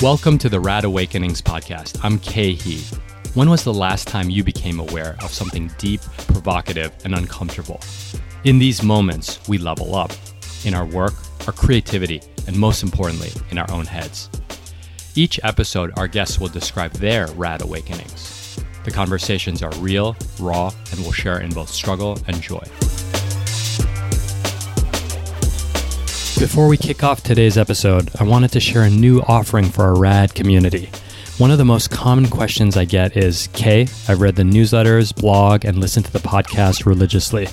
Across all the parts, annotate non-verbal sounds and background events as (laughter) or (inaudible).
Welcome to the Rad Awakenings podcast. I'm Khe Hy. When was the last time you became aware of something deep, provocative, and uncomfortable? In these moments, we level up in our work, our creativity, and most importantly, in our own heads. Each episode, our guests will describe their rad awakenings. The conversations are real, raw, and will share in both struggle and joy. Before we kick off today's episode, I wanted to share a new offering for our RAD community. One of the most common questions I get is Khe, I've read the newsletters, blog, and listened to the podcast religiously.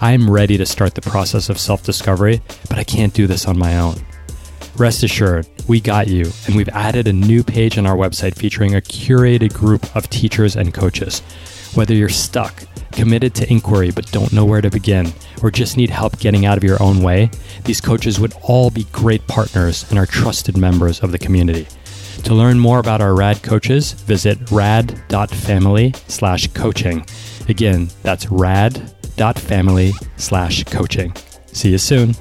I am ready to start the process of self discovery, but I can't do this on my own. Rest assured, we got you, and we've added a new page on our website featuring a curated group of teachers and coaches. Whether you're stuck, committed to inquiry but don't know where to begin, or just need help getting out of your own way, these coaches would all be great partners and are trusted members of the community. To learn more about our RAD coaches, visit rad.family slash coaching. Again, that's rad.family slash coaching. See you soon.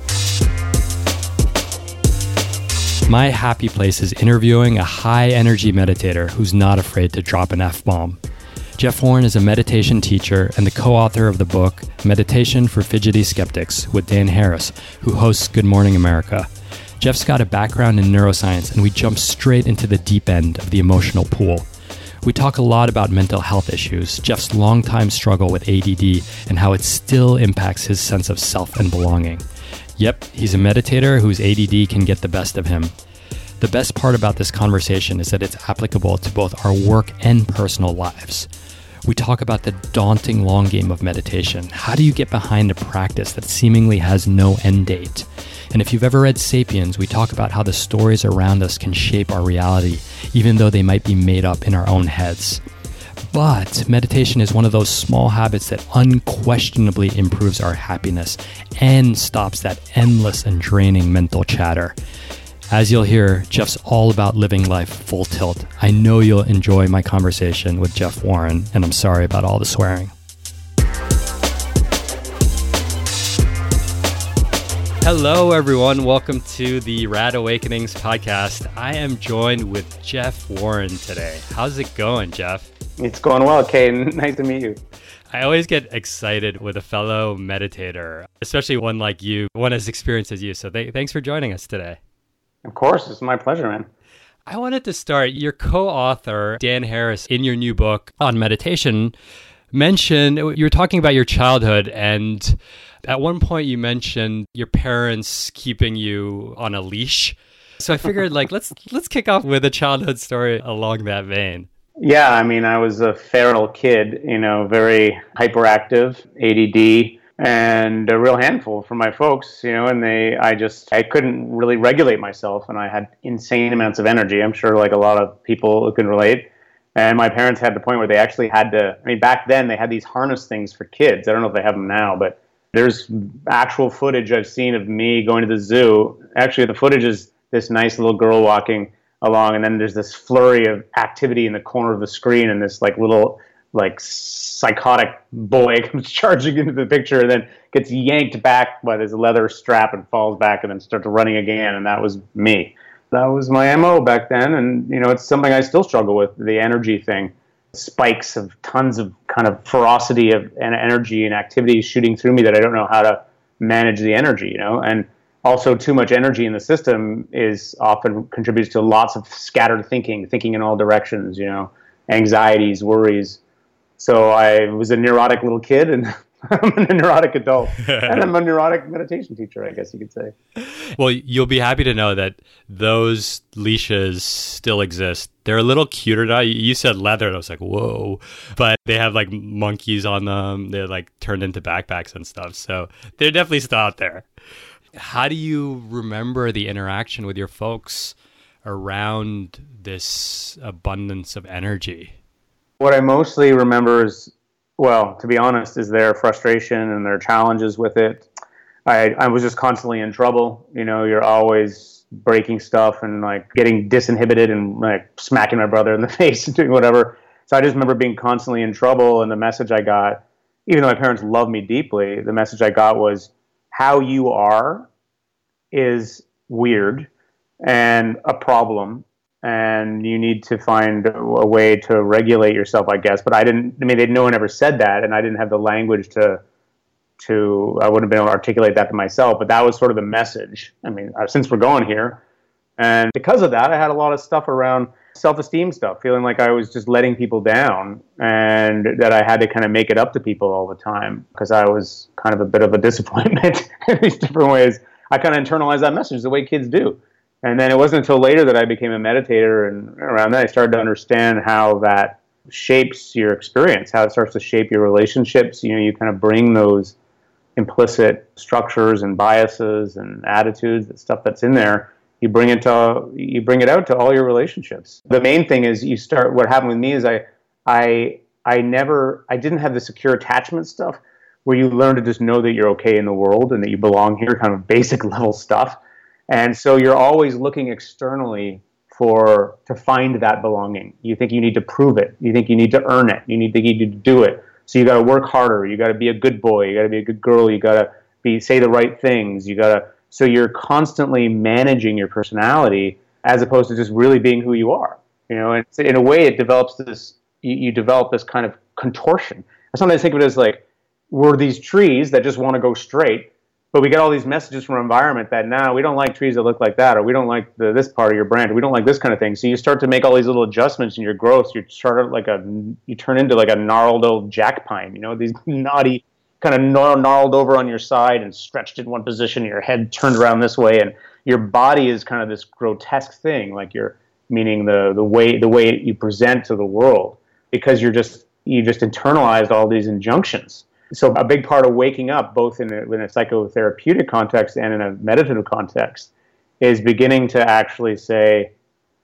My happy place is interviewing a high energy meditator who's not afraid to drop an F bomb. Jeff Warren is a meditation teacher and the co author of the book Meditation for Fidgety Skeptics with Dan Harris, who hosts Good Morning America. Jeff's got a background in neuroscience, and we jump straight into the deep end of the emotional pool. We talk a lot about mental health issues, Jeff's longtime struggle with ADD, and how it still impacts his sense of self and belonging. Yep, he's a meditator whose ADD can get the best of him. The best part about this conversation is that it's applicable to both our work and personal lives. We talk about the daunting long game of meditation. How do you get behind a practice that seemingly has no end date? And if you've ever read Sapiens, we talk about how the stories around us can shape our reality, even though they might be made up in our own heads. But meditation is one of those small habits that unquestionably improves our happiness and stops that endless and draining mental chatter. As you'll hear, Jeff's all about living life full tilt. I know you'll enjoy my conversation with Jeff Warren, and I'm sorry about all the swearing. Hello, everyone. Welcome to the Rad Awakenings podcast. I am joined with Jeff Warren today. How's it going, Jeff? It's going well, Khe. (laughs) Nice to meet you. I always get excited with a fellow meditator, especially one like you, one as experienced as you. So th- thanks for joining us today. Of course, it's my pleasure, man. I wanted to start. Your co author, Dan Harris, in your new book on meditation, mentioned you were talking about your childhood. And at one point, you mentioned your parents keeping you on a leash. So I figured, like, let's let's kick off with a childhood story along that vein. Yeah, I mean, I was a feral kid, you know, very hyperactive, ADD, and a real handful for my folks, you know, and they, I just, I couldn't really regulate myself and I had insane amounts of energy. I'm sure like a lot of people can relate. And my parents had the point where they actually had to, I mean, back then they had these harness things for kids. I don't know if they have them now, but there's actual footage I've seen of me going to the zoo. Actually, the footage is this nice little girl walking along, and then there's this flurry of activity in the corner of the screen, and this like little like psychotic boy (laughs) comes charging into the picture and then gets yanked back by this leather strap and falls back and then starts running again. And that was me. That was my mo back then. And you know it's something i still struggle with the energy thing. Spikes of tons of kind of ferocity of and energy and activity shooting through me that i don't know how to manage the energy you know? And also too much energy in the system is often contributes to lots of scattered thinking thinking in all directions you know? Anxieties worries so I was a neurotic little kid, and (laughs) I'm a neurotic adult, and I'm a (laughs) neurotic meditation teacher, I guess you could say. Well, you'll be happy to know that those leashes still exist. They're a little cuter now. You said leather, and I was like, whoa. But they have like monkeys on them. They're like turned into backpacks and stuff. So they're definitely still out there. How do you remember the interaction with your folks around this abundance of energy? What I mostly remember is, well, to be honest, is their frustration and their challenges with it. I, I was just constantly in trouble. You know, you're always breaking stuff and like getting disinhibited and like smacking my brother in the (laughs) face and doing whatever. So I just remember being constantly in trouble. And the message I got, even though my parents loved me deeply, the message I got was how you are is weird and a problem and you need to find a way to regulate yourself, I guess. But I didn't. I mean, no one ever said that, and I didn't have the language to to. I wouldn't have been able to articulate that to myself. But that was sort of the message. I mean, uh, since we're going here, and because of that, I had a lot of stuff around self-esteem stuff, feeling like I was just letting people down, and that I had to kind of make it up to people all the time because I was kind of a bit of a (laughs) disappointment in these different ways. I kind of internalized that message the way kids do and then it wasn't until later that I became a meditator, and around that I started to understand how that shapes your experience, how it starts to shape your relationships. You know, you kind of bring those implicit structures and biases and attitudes, that stuff that's in there. You bring it to you bring it out to all your relationships. The main thing is you start. What happened with me is I I I never I didn't have the secure attachment stuff where you learn to just know that you're okay in the world and that you belong here, kind of basic (laughs) level stuff. And so you're always looking externally for to find that belonging. You think you need to prove it. You think you need to earn it. You need to, you need to do it. So you got to work harder. You got to be a good boy. You got to be a good girl. You got to be say the right things. You got to so you're constantly managing your personality as opposed to just really being who you are. You know, and in a way, it develops this. You, you develop this kind of contortion. I sometimes think of it as like we're these trees that just want to go straight, but we get all these messages from our environment that now we don't like trees that look like that, or we don't like the, this part of your brand, or we don't like this kind of thing. So you start to make all these little adjustments in your growth. You start like a, you turn into like a gnarled old jack pine, you know, these (laughs) knotty, kind of gnarled over on your side and stretched in one position, your head turned around this way, and your body is kind of this grotesque thing, like you're meaning the the way the way you present to the world, because you're just you just internalized all these injunctions so a big part of waking up, both in a, in a psychotherapeutic context and in a meditative context, is beginning to actually say,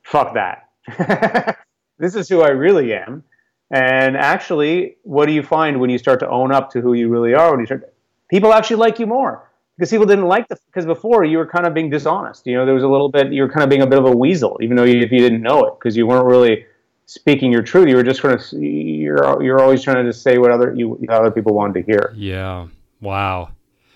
"Fuck that." (laughs) this is who I really am. And actually, what do you find when you start to own up to who you really are? When you start, people actually like you more because people didn't like the because before you were kind of being dishonest. You know, there was a little bit you were kind of being a bit of a weasel, even though you, if you didn't know it, because you weren't really speaking your truth. You were just trying to you're you're always trying to say what other you other people wanted to hear. Yeah. Wow.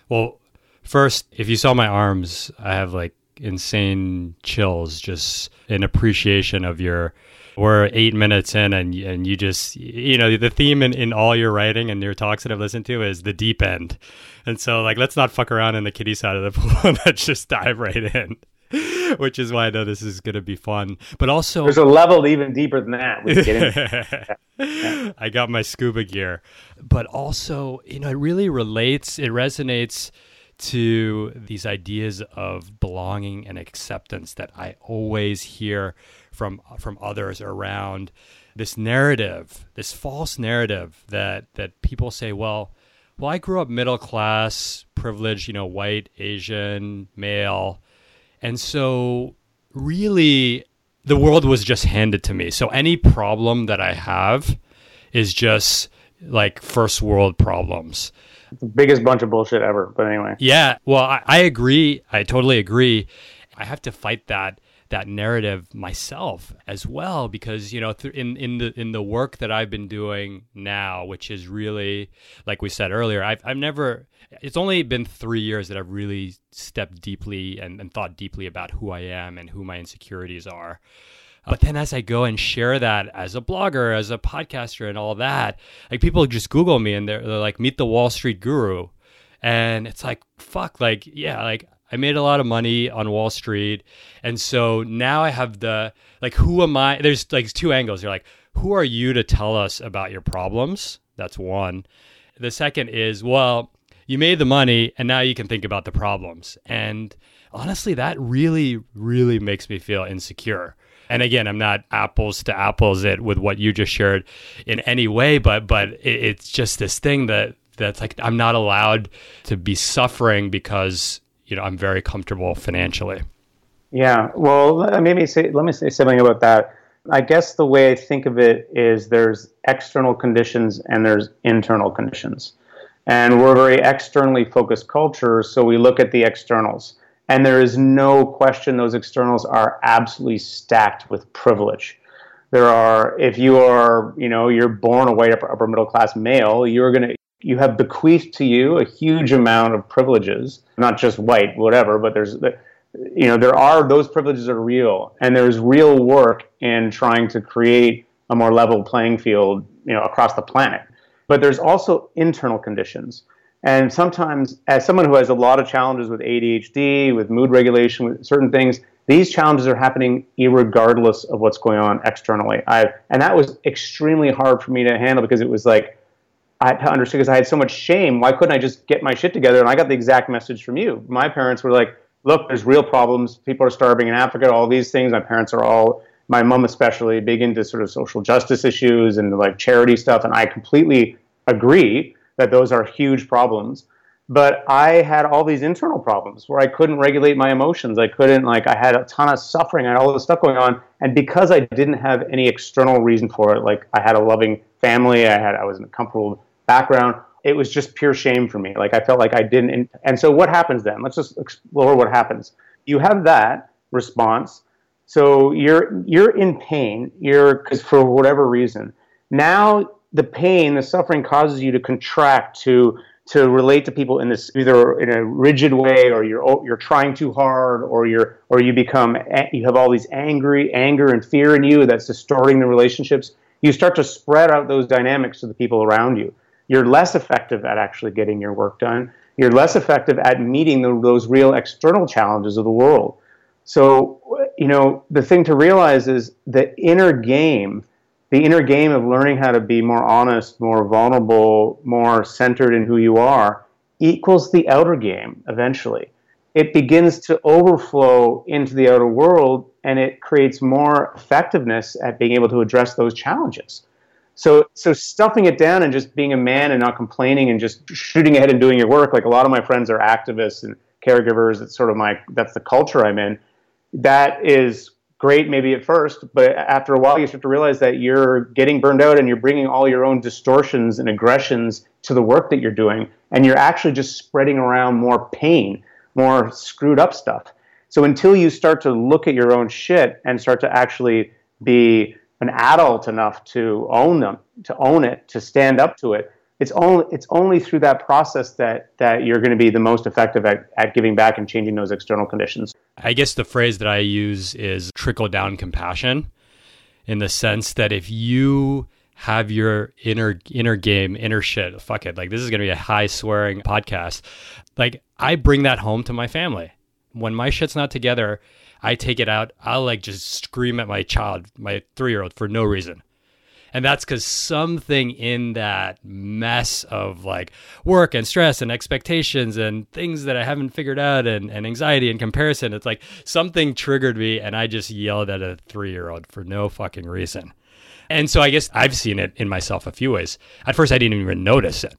Well, first, if you saw my arms, I have like insane chills just in appreciation of your we're eight minutes in and and you just you know the theme in, in all your writing and your talks that I've listened to is the deep end. And so like let's not fuck around in the kiddie side of the (laughs) pool. let's just dive right in. (laughs) which is why I know this is going to be fun. But also, there's a level even deeper than that. Yeah. (laughs) I got my scuba gear, but also, you know, it really relates. It resonates to these ideas of belonging and acceptance that I always hear from from others around this narrative, this false narrative that that people say, well, well, I grew up middle class, privileged, you know, white, Asian, male and so, really, the world was just handed to me. So, any problem that I have is just like first world problems. The biggest bunch of bullshit ever. But anyway. Yeah. Well, I, I agree. I totally agree. I have to fight that that narrative myself as well because you know th- in in the in the work that I've been doing now which is really like we said earlier I've I've never it's only been 3 years that I've really stepped deeply and, and thought deeply about who I am and who my insecurities are uh, but then as I go and share that as a blogger, as a podcaster, and all that, like people just Google me and they're, they're, like, meet the Wall Street guru. And it's like, fuck, like, yeah, like I made a lot of money on Wall Street. And so now I have the like who am I? There's like two angles. You're like, who are you to tell us about your problems? That's one. The second is, well, you made the money and now you can think about the problems. And honestly, that really, really makes me feel insecure. And again, I'm not apples to apples it with what you just shared in any way, but but it's just this thing that that's like I'm not allowed to be suffering because you know I'm very comfortable financially. Yeah, well, let me say let me say something about that. I guess the way I think of it is there's external conditions and there's internal conditions. And we're a very externally focused culture, so we look at the externals. And there is no question those externals are absolutely stacked with privilege. There are, if you are, you know, you're born a white upper, upper middle class male, you're going to you have bequeathed to you a huge amount of privileges, not just white, whatever, but there's you know, there are those privileges are real, and there's real work in trying to create a more level playing field, you know, across the planet. But there's also internal conditions. And sometimes, as someone who has a lot of challenges with ADHD, with mood regulation, with certain things, these challenges are happening regardless of what's going on externally. I and that was extremely hard for me to handle because it was like I had to understand because I had so much shame. Why couldn't I just get my shit together? And I got the exact message from you. My parents were like, "Look, there's real problems. People are starving in Africa. All these things." My parents are all, my mom especially, big into sort of social justice issues and like charity stuff, and I completely agree that those are huge problems but I had all these internal problems where I couldn't regulate my emotions. I couldn't like I had a ton of suffering. I had all this stuff going on, and because I didn't have any external reason for it, like I had a loving family, I had I was in a comfortable background. It was just pure shame for me. Like I felt like I didn't. And so what happens then? Let's just explore what happens. You have that response. So you're you're in pain. You're because for whatever reason. Now the pain, the suffering causes you to contract to to relate to people in this either in a rigid way or you're oh, you're trying too hard or you're or you become you have all these angry anger and fear in you that's distorting the relationships you start to spread out those dynamics to the people around you you're less effective at actually getting your work done you're less effective at meeting the, those real external challenges of the world so you know the thing to realize is the inner game the inner game of learning how to be more honest, more vulnerable, more centered in who you are equals the outer game eventually. It begins to overflow into the outer world and it creates more effectiveness at being able to address those challenges. So, so stuffing it down and just being a man and not complaining and just shooting ahead and doing your work, like a lot of my friends are activists and caregivers. It's sort of my that's the culture I'm in. That is great maybe at first, but after a while you start to realize that you're getting burned out and you're bringing all your own distortions and aggressions to the work that you're doing, and you're actually just spreading around more pain, more screwed up stuff. So until you start to look at your own shit and start to actually be an adult enough to own them, to own it, to stand up to it, it's only it's only through that process that that you're going to be the most effective at, at giving back and changing those external conditions. I guess the phrase that I use is trickle down compassion in the sense that if you have your inner inner game, inner shit, fuck it. Like this is gonna be a high swearing podcast. Like I bring that home to my family. When my shit's not together, I take it out. I'll like just scream at my child, my three year old, for no reason. And that's because something in that mess of like work and stress and expectations and things that I haven't figured out and, and anxiety and comparison, it's like something triggered me and I just yelled at a three year old for no fucking reason. And so I guess I've seen it in myself a few ways. At first, I didn't even notice it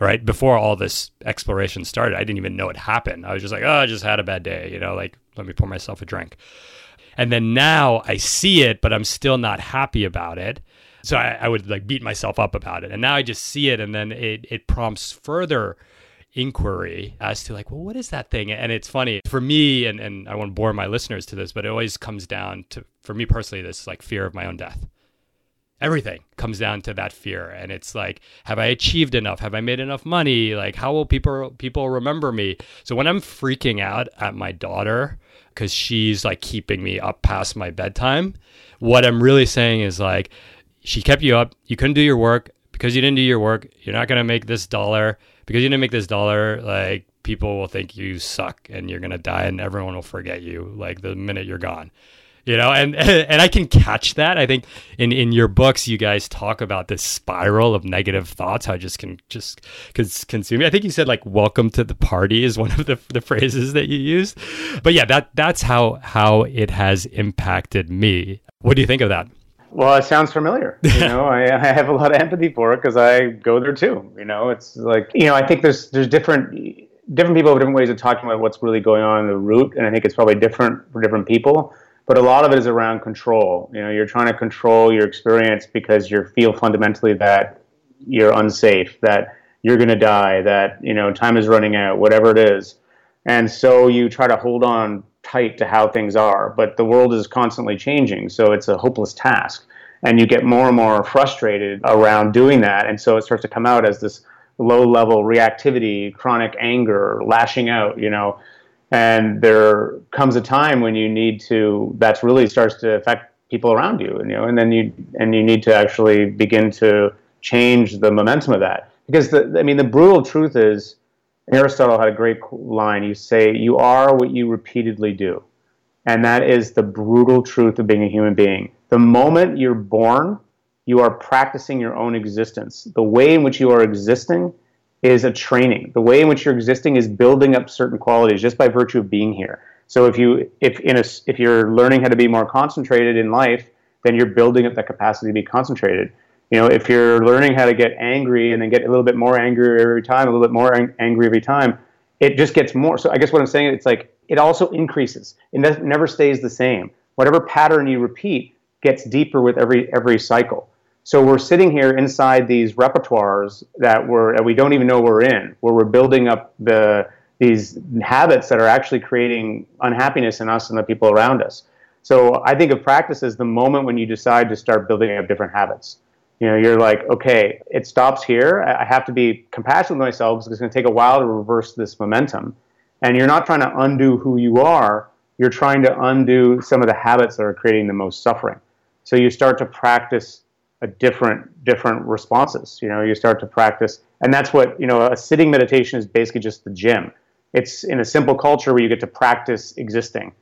right? Before all this exploration started, I didn't even know it happened. I was just like, oh, I just had a bad day, you know, like let me pour myself a drink. And then now I see it, but I'm still not happy about it. So I, I, would like beat myself up about it. And now I just see it and then it, it prompts further inquiry as to like, well, what is that thing? And it's funny for me, and, and I won't bore my listeners to this, but it always comes down to, for me personally, this like fear of my own death. Everything comes down to that fear. And it's like, have I achieved enough? Have I made enough money? Like, how will people people remember me? So when I'm freaking out at my daughter because she's like keeping me up past my bedtime, what I'm really saying is like, she kept you up. You couldn't do your work because you didn't do your work. You're not gonna make this dollar because you didn't make this dollar. Like people will think you suck and you're gonna die, and everyone will forget you like the minute you're gone. You know, and (laughs) and I can catch that. I think in in your books, you guys talk about this spiral of negative thoughts. How it just can just consume. I think you said like "welcome to the party" is (laughs) one of the the phrases that you used. But yeah, that that's how how it has impacted me. What do you think of that? Well, it sounds familiar. (laughs) You know, I, I have a lot of empathy for it because I go there too. You know, it's like you know, I think there's there's different different people have different ways of talking about what's really going on in the root, and I think it's probably different for different people. But a lot of it is around control. You know, you're trying to control your experience because you feel fundamentally that you're unsafe, that you're going to die, that you know time is running out, whatever it is, and so you try to hold on tight to how things are, but the world is constantly changing, so it's a hopeless task. And you get more and more frustrated around doing that, and so it starts to come out as this low level reactivity, chronic anger, lashing out, you know. And there comes a time when you need to, that's really starts to affect people around you, and, you know, and then you, and you need to actually begin to change the momentum of that. Because the, I mean, the brutal truth is, Aristotle had a great line. You say, you are what you repeatedly do. And that is the brutal truth of being a human being. The moment you're born, you are practicing your own existence. The way in which you are existing is a training. The way in which you're existing is building up certain qualities just by virtue of being here. So if you if in a if you're learning how to be more concentrated in life, then you're building up that capacity to be concentrated. You know, if you're learning how to get angry and then get a little bit more angry every time, a little bit more ang- angry every time, it just gets more. So I guess what I'm saying, it's like it also increases. It never stays the same. Whatever pattern you repeat gets deeper with every every cycle. So we're sitting here inside these repertoires that we're that we don't even know we're in, where we're building up the these habits that are actually creating unhappiness in us and the people around us. So I think of practice as the moment when you decide to start building up different habits. You know, you're like, okay, it stops here. I have to be compassionate with myself because it's going to take a while to reverse this momentum. And you're not trying to undo who you are. You're trying to undo some of the habits that are creating the most suffering. So you start to practice different different responses. You know, you start to practice, and that's what you know. A sitting meditation is basically just the gym. It's in a simple culture where you get to practice existing,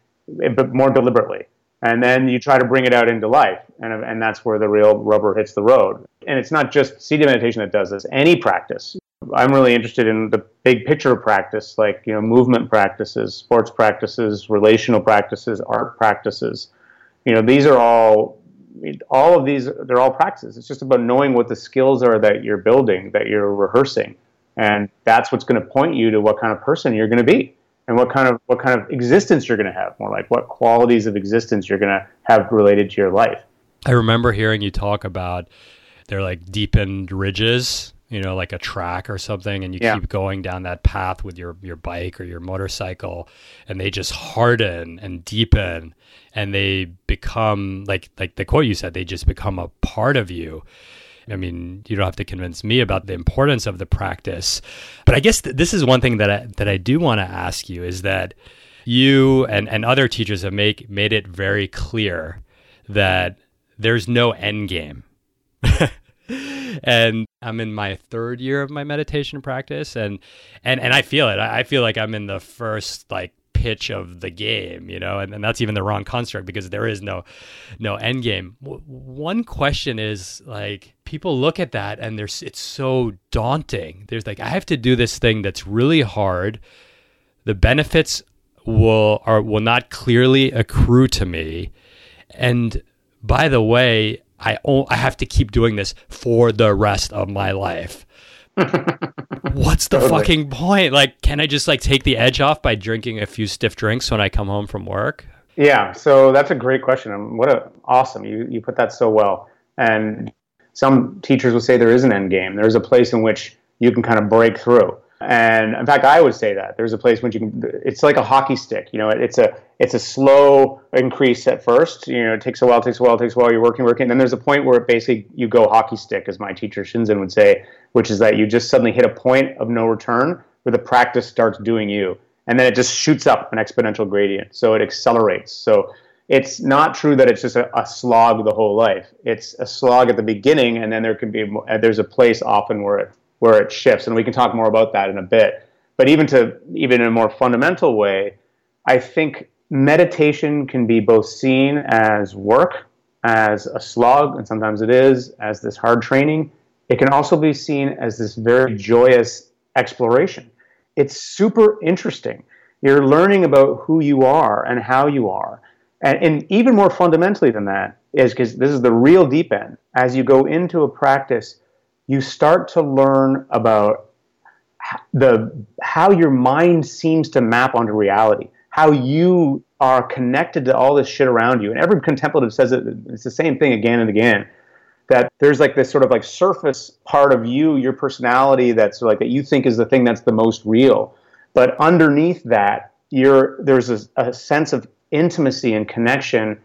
eh, but more deliberately, and then you try to bring it out into life, and and that's where the real rubber hits the road. And it's not just sitting meditation that does this. Any practice. I'm really interested in the big picture practice, like you know, movement practices, sports practices, relational practices, art practices. You know, these are all all of these they're all practices. It's just about knowing what the skills are that you're building that you're rehearsing. And that's what's going to point you to what kind of person you're going to be and what kind of what kind of existence you're going to have more like what qualities of existence you're going to have related to your life. I remember hearing you talk about they're like deepened ridges you know like a track or something and you yeah. keep going down that path with your your bike or your motorcycle and they just harden and deepen and they become like like the quote you said they just become a part of you I mean, you don't have to convince me about the importance of the practice, but I guess th- this is one thing that I, that I do want to ask you is that you and, and other teachers have make made it very clear that there's no end game. (laughs) and I'm in my third year of my meditation practice and and and I feel it. I feel like I'm in the first like pitch of the game, you know, and, and that's even the wrong construct because there is no no end game. W- one question is like people look at that and there's it's so daunting. There's like I have to do this thing that's really hard. The benefits will are will not clearly accrue to me. And by the way, I I have to keep doing this for the rest of my life. (laughs) What's the totally. fucking point? Like, can I just like take the edge off by drinking a few stiff drinks when I come home from work? Yeah, so that's a great question. What a awesome you you put that so well. And some teachers will say there is an end game. There's a place in which you can kind of break through. And in fact, I would say that there's a place when you can. It's like a hockey stick. You know, it's a it's a slow increase at first. You know, it takes a while, takes a while, takes a while. You're working, working. And then there's a point where it basically you go hockey stick, as my teacher Shinzen would say, which is that you just suddenly hit a point of no return where the practice starts doing you, and then it just shoots up an exponential gradient. So it accelerates. So it's not true that it's just a, a slog the whole life. It's a slog at the beginning, and then there can be uh, there's a place often where it where it shifts, and we can talk more about that in a bit. But even to even in a more fundamental way, I think meditation can be both seen as work, as a slog, and sometimes it is, as this hard training. It can also be seen as this very joyous exploration. It's super interesting. You're learning about who you are and how you are. And, and even more fundamentally than that is because this is the real deep end. As you go into a practice, you start to learn about the how your mind seems to map onto reality, how you are connected to all this shit around you. And every contemplative says it, it's the same thing again and again. That there's like this sort of like surface part of you, your personality that's like that you think is the thing that's the most real. But underneath that, you're there's a, a sense of intimacy and connection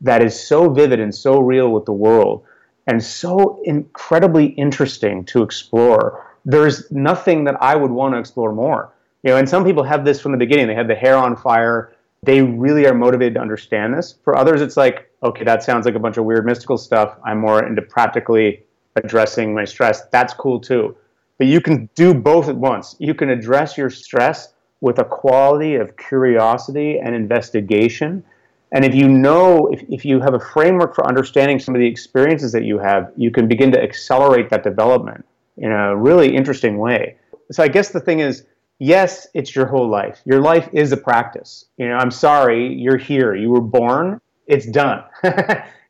that is so vivid and so real with the world and so incredibly interesting to explore. There's nothing that I would want to explore more. You know, and some people have this from the beginning. They have the hair on fire. They really are motivated to understand this. For others, it's like, okay, that sounds like a bunch of weird mystical stuff. I'm more into practically addressing my stress. That's cool too. But you can do both at once. You can address your stress with a quality of curiosity and investigation. And if you know, if, if you have a framework for understanding some of the experiences that you have, you can begin to accelerate that development in a really interesting way. So I guess the thing is, yes, it's your whole life. Your life is a practice. You know, I'm sorry, you're here. You were born. It's done. (laughs)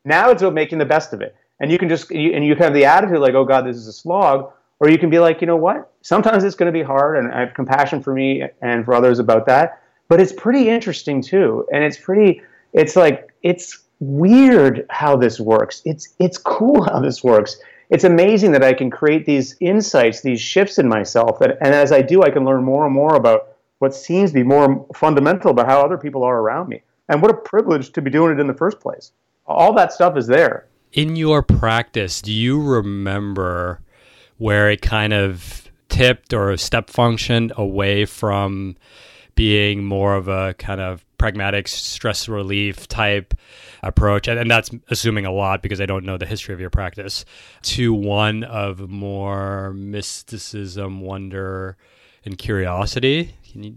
now it's about making the best of it. And you can just, you, and you can have the attitude like, oh God, this is a slog. Or you can be like, you know what? Sometimes it's going to be hard, and I have compassion for me and for others about that. But it's pretty interesting too, and it's pretty. It's like it's weird how this works. It's it's cool (laughs) how this works. It's amazing that I can create these insights, these shifts in myself, and as I do, I can learn more and more about what seems to be more fundamental about how other people are around me. And what a privilege to be doing it in the first place. All that stuff is there. In your practice, do you remember where it kind of tipped or step functioned away from being more of a kind of pragmatic stress relief type approach. And, and, that's assuming a lot because i don't know the history of your practice. To one of more mysticism wonder and curiosity you?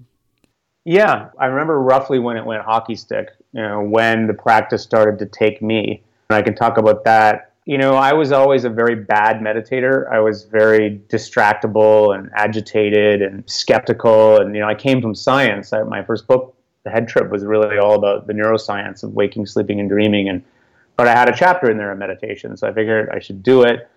Yeah. I remember roughly when it went hockey stick you know when the practice started to take me. And i can talk about that you know, I was always a very bad meditator. I was very distractible and agitated and skeptical. And, you know, I came from science. I, my first book, The Head Trip, was really all about the neuroscience of waking, sleeping, and dreaming. And, but I had a chapter in there on meditation. So I figured I should do it.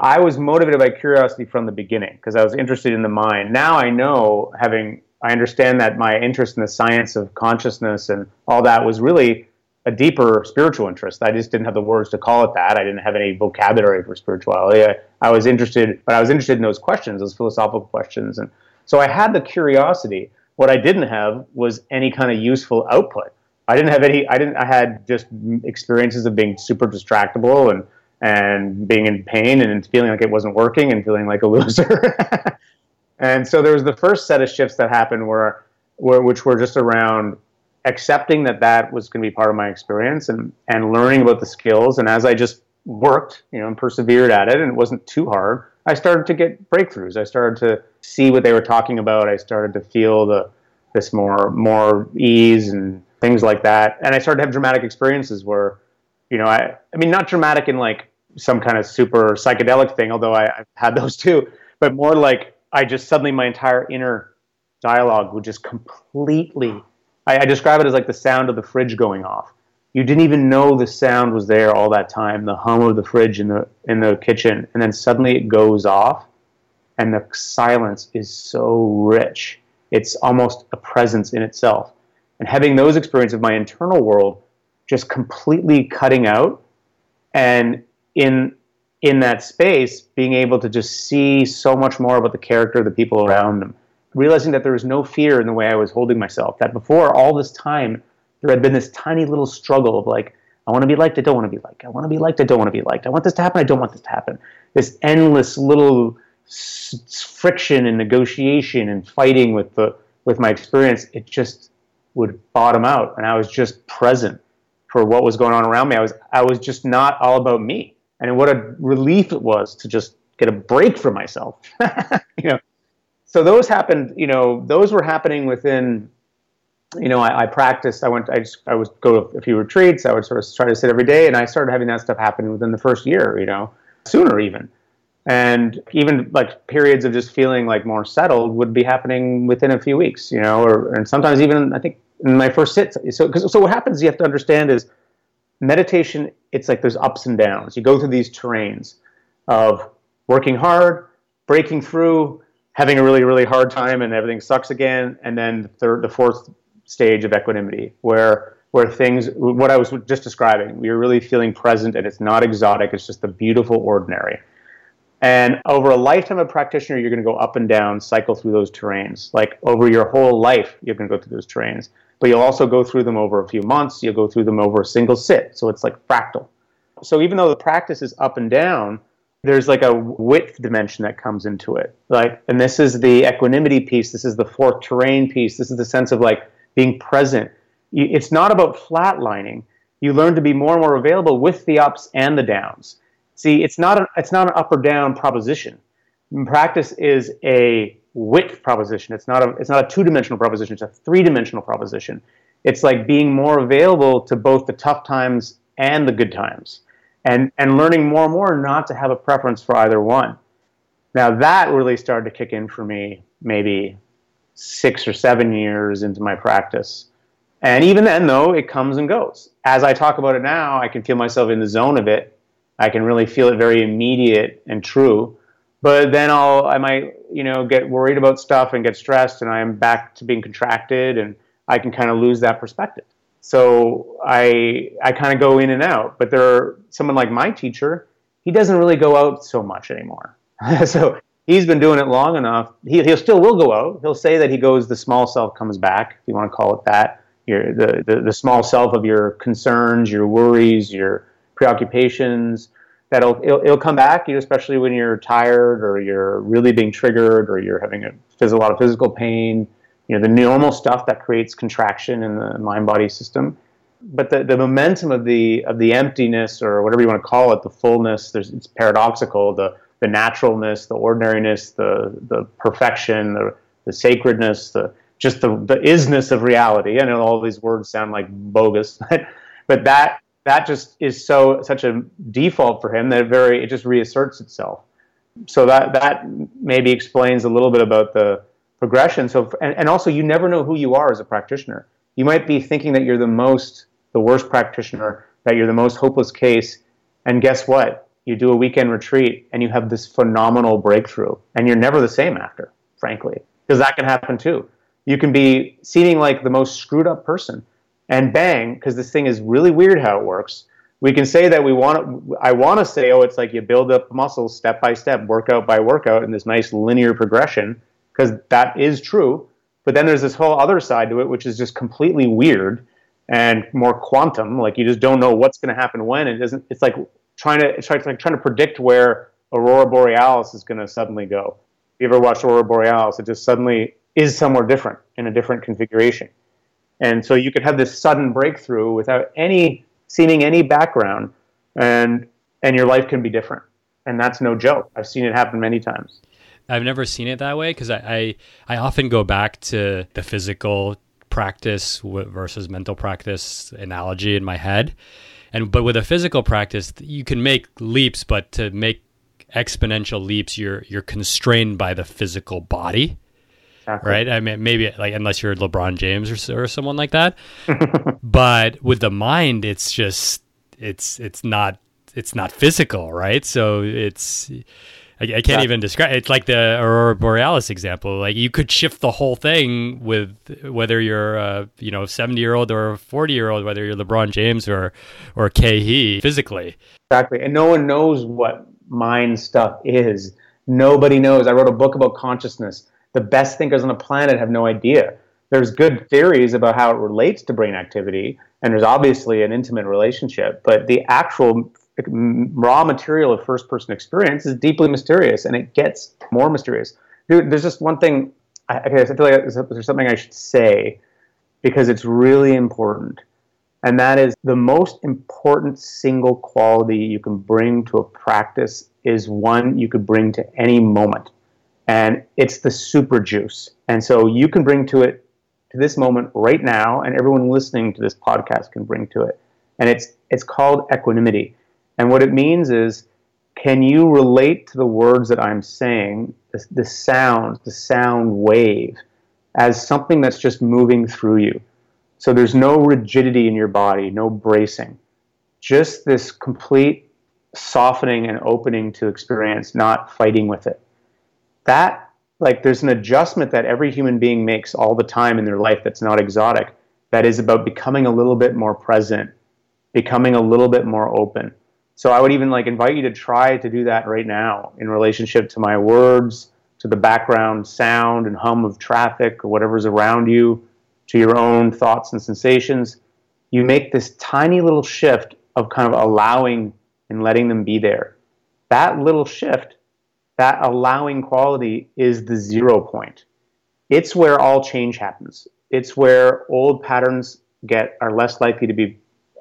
I was motivated by curiosity from the beginning because I was interested in the mind. Now I know, having, I understand that my interest in the science of consciousness and all that was really a deeper spiritual interest. I just didn't have the words to call it that. I didn't have any vocabulary for spirituality. I, I was interested, but I was interested in those questions, those philosophical questions. And so I had the curiosity. What I didn't have was any kind of useful output. I didn't have any, I didn't, I had just experiences of being super distractible and, and being in pain and feeling like it wasn't working and feeling like a loser. (laughs) and so there was the first set of shifts that happened where, where which were just around accepting that that was going to be part of my experience and, and learning about the skills. And as I just worked, you know, and persevered at it, and it wasn't too hard, I started to get breakthroughs. I started to see what they were talking about. I started to feel the this more more ease and things like that. And I started to have dramatic experiences where, you know, I I mean, not dramatic in like some kind of super psychedelic thing, although I, I've had those too, but more like I just suddenly my entire inner dialogue would just completely I, I describe it as like the sound of the fridge going off. You didn't even know the sound was there all that time, the hum of the fridge in the in the kitchen, and then suddenly it goes off, and the silence is so rich. It's almost a presence in itself. And having those experiences of my internal world just completely cutting out, and in in that space, being able to just see so much more about the character of the people around them realizing that there was no fear in the way I was holding myself. That before all this time, there had been this tiny little struggle of like, I want to be liked, I don't want to be liked. I want to be liked, I don't want to be liked. I want this to happen, I don't want this to happen. This endless little s- friction and negotiation and fighting with the with my experience, it just would bottom out, and I was just present for what was going on around me. I was I was just not all about me, and what a relief it was to just get a break from myself. (laughs) you know, so those happened, you know, those were happening within, you know, I, I, practiced. I went, I just, I would go to a few retreats. I would sort of try to sit every day, and I started having that stuff happen within the first year, you know, sooner even. And even like periods of just feeling like more settled would be happening within a few weeks, you know, or and sometimes even I think in my first sit. So, cause, so what happens? You have to understand is meditation. It's like there's ups and downs. You go through these terrains of working hard, breaking through, having a really really hard time and everything sucks again. And then the third the fourth stage of equanimity where where things what i was just describing you're really feeling present and it's not exotic. It's just the beautiful ordinary. And over a lifetime of practitioner you're going to go up and down cycle through those terrains. Like over your whole life you're going to go through those terrains. But you'll also go through them over a few months. You'll go through them over a single sit. So it's like fractal. So even though the practice is up and down there's like a width dimension that comes into it. Like, and this is the equanimity piece. This is the fourth terrain piece. This is the sense of like being present. It's not about flatlining. You learn to be more and more available with the ups and the downs. See, it's not an, it's not an up or down proposition. Practice is a width proposition. It's not a it's not a two dimensional proposition. It's a three dimensional proposition. It's like being more available to both the tough times and the good times and and learning more and more not to have a preference for either one. Now that really started to kick in for me maybe six or seven years into my practice. And even then, though, it comes and goes. As I talk about it now, I can feel myself in the zone of it. I can really feel it very immediate and true. But then I'll, I might, you know, get worried about stuff and get stressed, and I'm back to being contracted, and I can kind of lose that perspective. So I I kind of go in and out. But there are someone like my teacher, he doesn't really go out so much anymore. (laughs) so he's been doing it long enough. He he still will go out. He'll say that he goes. The small self comes back, if you want to call it that. Your the, the, the small self of your concerns, your worries, your preoccupations. That'll it'll, it'll come back, You especially when you're tired or you're really being triggered or you're having a, a lot of physical pain you know the normal stuff that creates contraction in the mind body system. But the, the momentum of the of the emptiness or whatever you want to call it the fullness there's it's paradoxical the the naturalness the ordinariness the the perfection the, the sacredness the just the the isness of reality. I know all these words sound like bogus (laughs) but but that that just is so such a default for him that it very it just reasserts itself. So that that maybe explains a little bit about the progression. So, and, and also, you never know who you are as a practitioner. You might be thinking that you're the most, the worst practitioner, that you're the most hopeless case, and guess what? You do a weekend retreat and you have this phenomenal breakthrough, and you're never the same after, frankly, because that can happen too. You can be seeming like the most screwed up person, and bang, because this thing is really weird how it works. We can say that we want. I want to say, oh, it's like you build up muscles step by step, workout by workout, in this nice linear progression because that is true. But then there's this whole other side to it, which is just completely weird and more quantum. Like you just don't know what's going to happen when. It doesn't. It's like trying to it's like trying to predict where aurora borealis is going to suddenly go. If you ever watched aurora borealis, it just suddenly is somewhere different in a different configuration. And so you could have this sudden breakthrough without any seeming any background, and and your life can be different. And that's no joke. I've seen it happen many times. I've never seen it that way because I, I, I often go back to the physical practice versus mental practice analogy in my head, and but with a physical practice you can make leaps, but to make exponential leaps you're you're constrained by the physical body. Exactly. Right. I mean, maybe like unless you're LeBron James or, or someone like that, (laughs) but with the mind, it's just it's it's not it's not physical, right? So it's I, I can't even describe. It's like the aurora borealis example. Like you could shift the whole thing with whether you're a you know seventy year old or forty year old, whether you're LeBron James or or He physically. Exactly, and no one knows what mind stuff is. Nobody knows. I wrote a book about consciousness. The best thinkers on the planet have no idea. There's good theories about how it relates to brain activity, and there's obviously an intimate relationship, but the actual raw material of first person experience is deeply mysterious and it gets more mysterious. Dude, there's just one thing, I, I feel like there's something I should say because it's really important. And that is the most important single quality you can bring to a practice is one you could bring to any moment. And it's the super juice. And so you can bring to it to this moment right now, and everyone listening to this podcast can bring to it. And it's it's called equanimity. And what it means is, can you relate to the words that I'm saying, the, the sound, the sound wave, as something that's just moving through you? So there's no rigidity in your body, no bracing, just this complete softening and opening to experience, not fighting with it. That, like, there's an adjustment that every human being makes all the time in their life that's not exotic, that is about becoming a little bit more present, becoming a little bit more open. So I would even like invite you to try to do that right now in relationship to my words, to the background sound and hum of traffic or whatever's around you, to your own thoughts and sensations. You make this tiny little shift of kind of allowing and letting them be there. that little shift, that allowing quality is the zero point. It's where all change happens. It's where old patterns get are less likely to be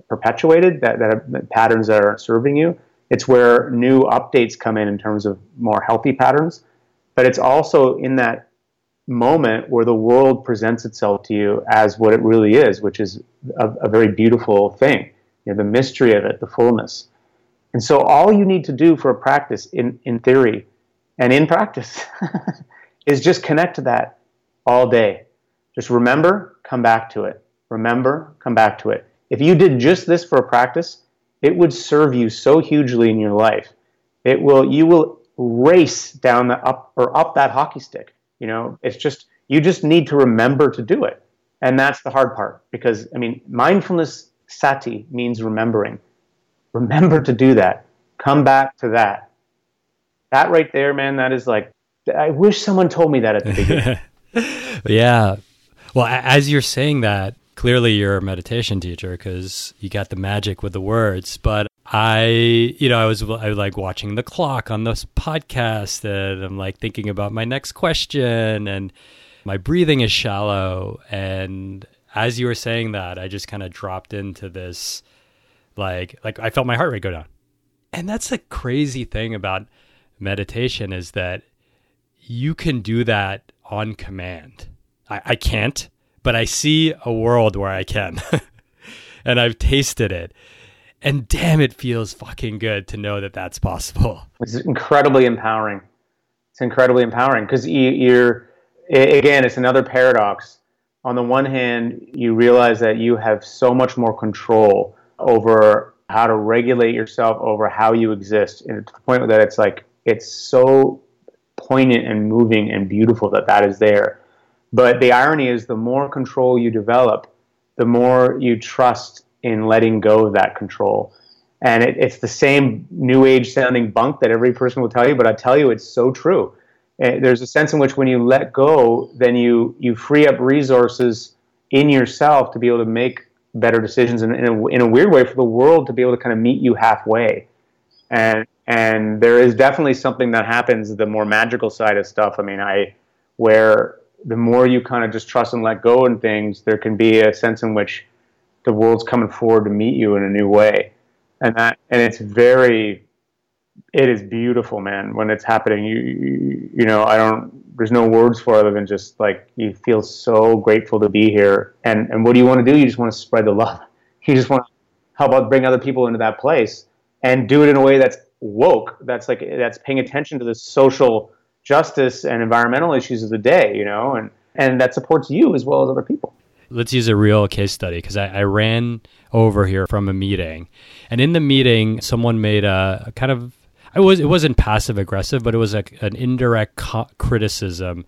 perpetuated, that, that patterns that are serving you. It's where new updates come in in terms of more healthy patterns. But it's also in that moment where the world presents itself to you as what it really is, which is a, a very beautiful thing. You know, the mystery of it, the fullness. And so all you need to do for a practice in, in theory and in practice (laughs) is just connect to that all day. Just remember, come back to it. Remember, come back to it. If you did just this for a practice, it would serve you so hugely in your life. It will you will race down the up or up that hockey stick. You know, it's just you just need to remember to do it. And that's the hard part because I mean, mindfulness sati means remembering. Remember to do that. Come back to that. That right there, man, that is like I wish someone told me that at the beginning. (laughs) yeah. Well, as you're saying that, clearly you're a meditation teacher because you got the magic with the words. But I, you know, I was, I was like watching the clock on this podcast and I'm like thinking about my next question and my breathing is shallow. And as you were saying that, I just kind of dropped into this, like, like I felt my heart rate go down. And that's the crazy thing about meditation is that you can do that on command. I, I can't, but I see a world where I can. (laughs) and I've tasted it and damn, it feels fucking good to know that that's possible. (laughs) It's incredibly empowering. It's incredibly empowering because you're, again, it's another paradox. On the one hand, you realize that you have so much more control over how to regulate yourself, over how you exist, and to the point that it's like, it's so poignant and moving and beautiful that that is there. But the irony is, the more control you develop, the more you trust in letting go of that control. And it, it's the same new age sounding bunk that every person will tell you, but I tell you, it's so true. Eh, there's a sense in which when you let go, then you, you free up resources in yourself to be able to make better decisions and in a, in a weird way for the world to be able to kind of meet you halfway. And, and there is definitely something that happens, the more magical side of stuff. I mean, I, where the more you kind of just trust and let go and things, there can be a sense in which the world's coming forward to meet you in a new way. And that and it's very it is beautiful man when it's happening. You, you you, know i don't there's no words for it other than just like you feel so grateful to be here. And and what do you want to do? You just want to spread the love. (laughs) You just want to help out bring other people into that place and do it in a way that's woke that's like that's paying attention to the social justice and environmental issues of the day you know and and that supports you as well as other people let's use a real case study because I, I, ran over here from a meeting, and in the meeting, someone made a, a kind of I was it wasn't passive aggressive, but it was a, an indirect co- criticism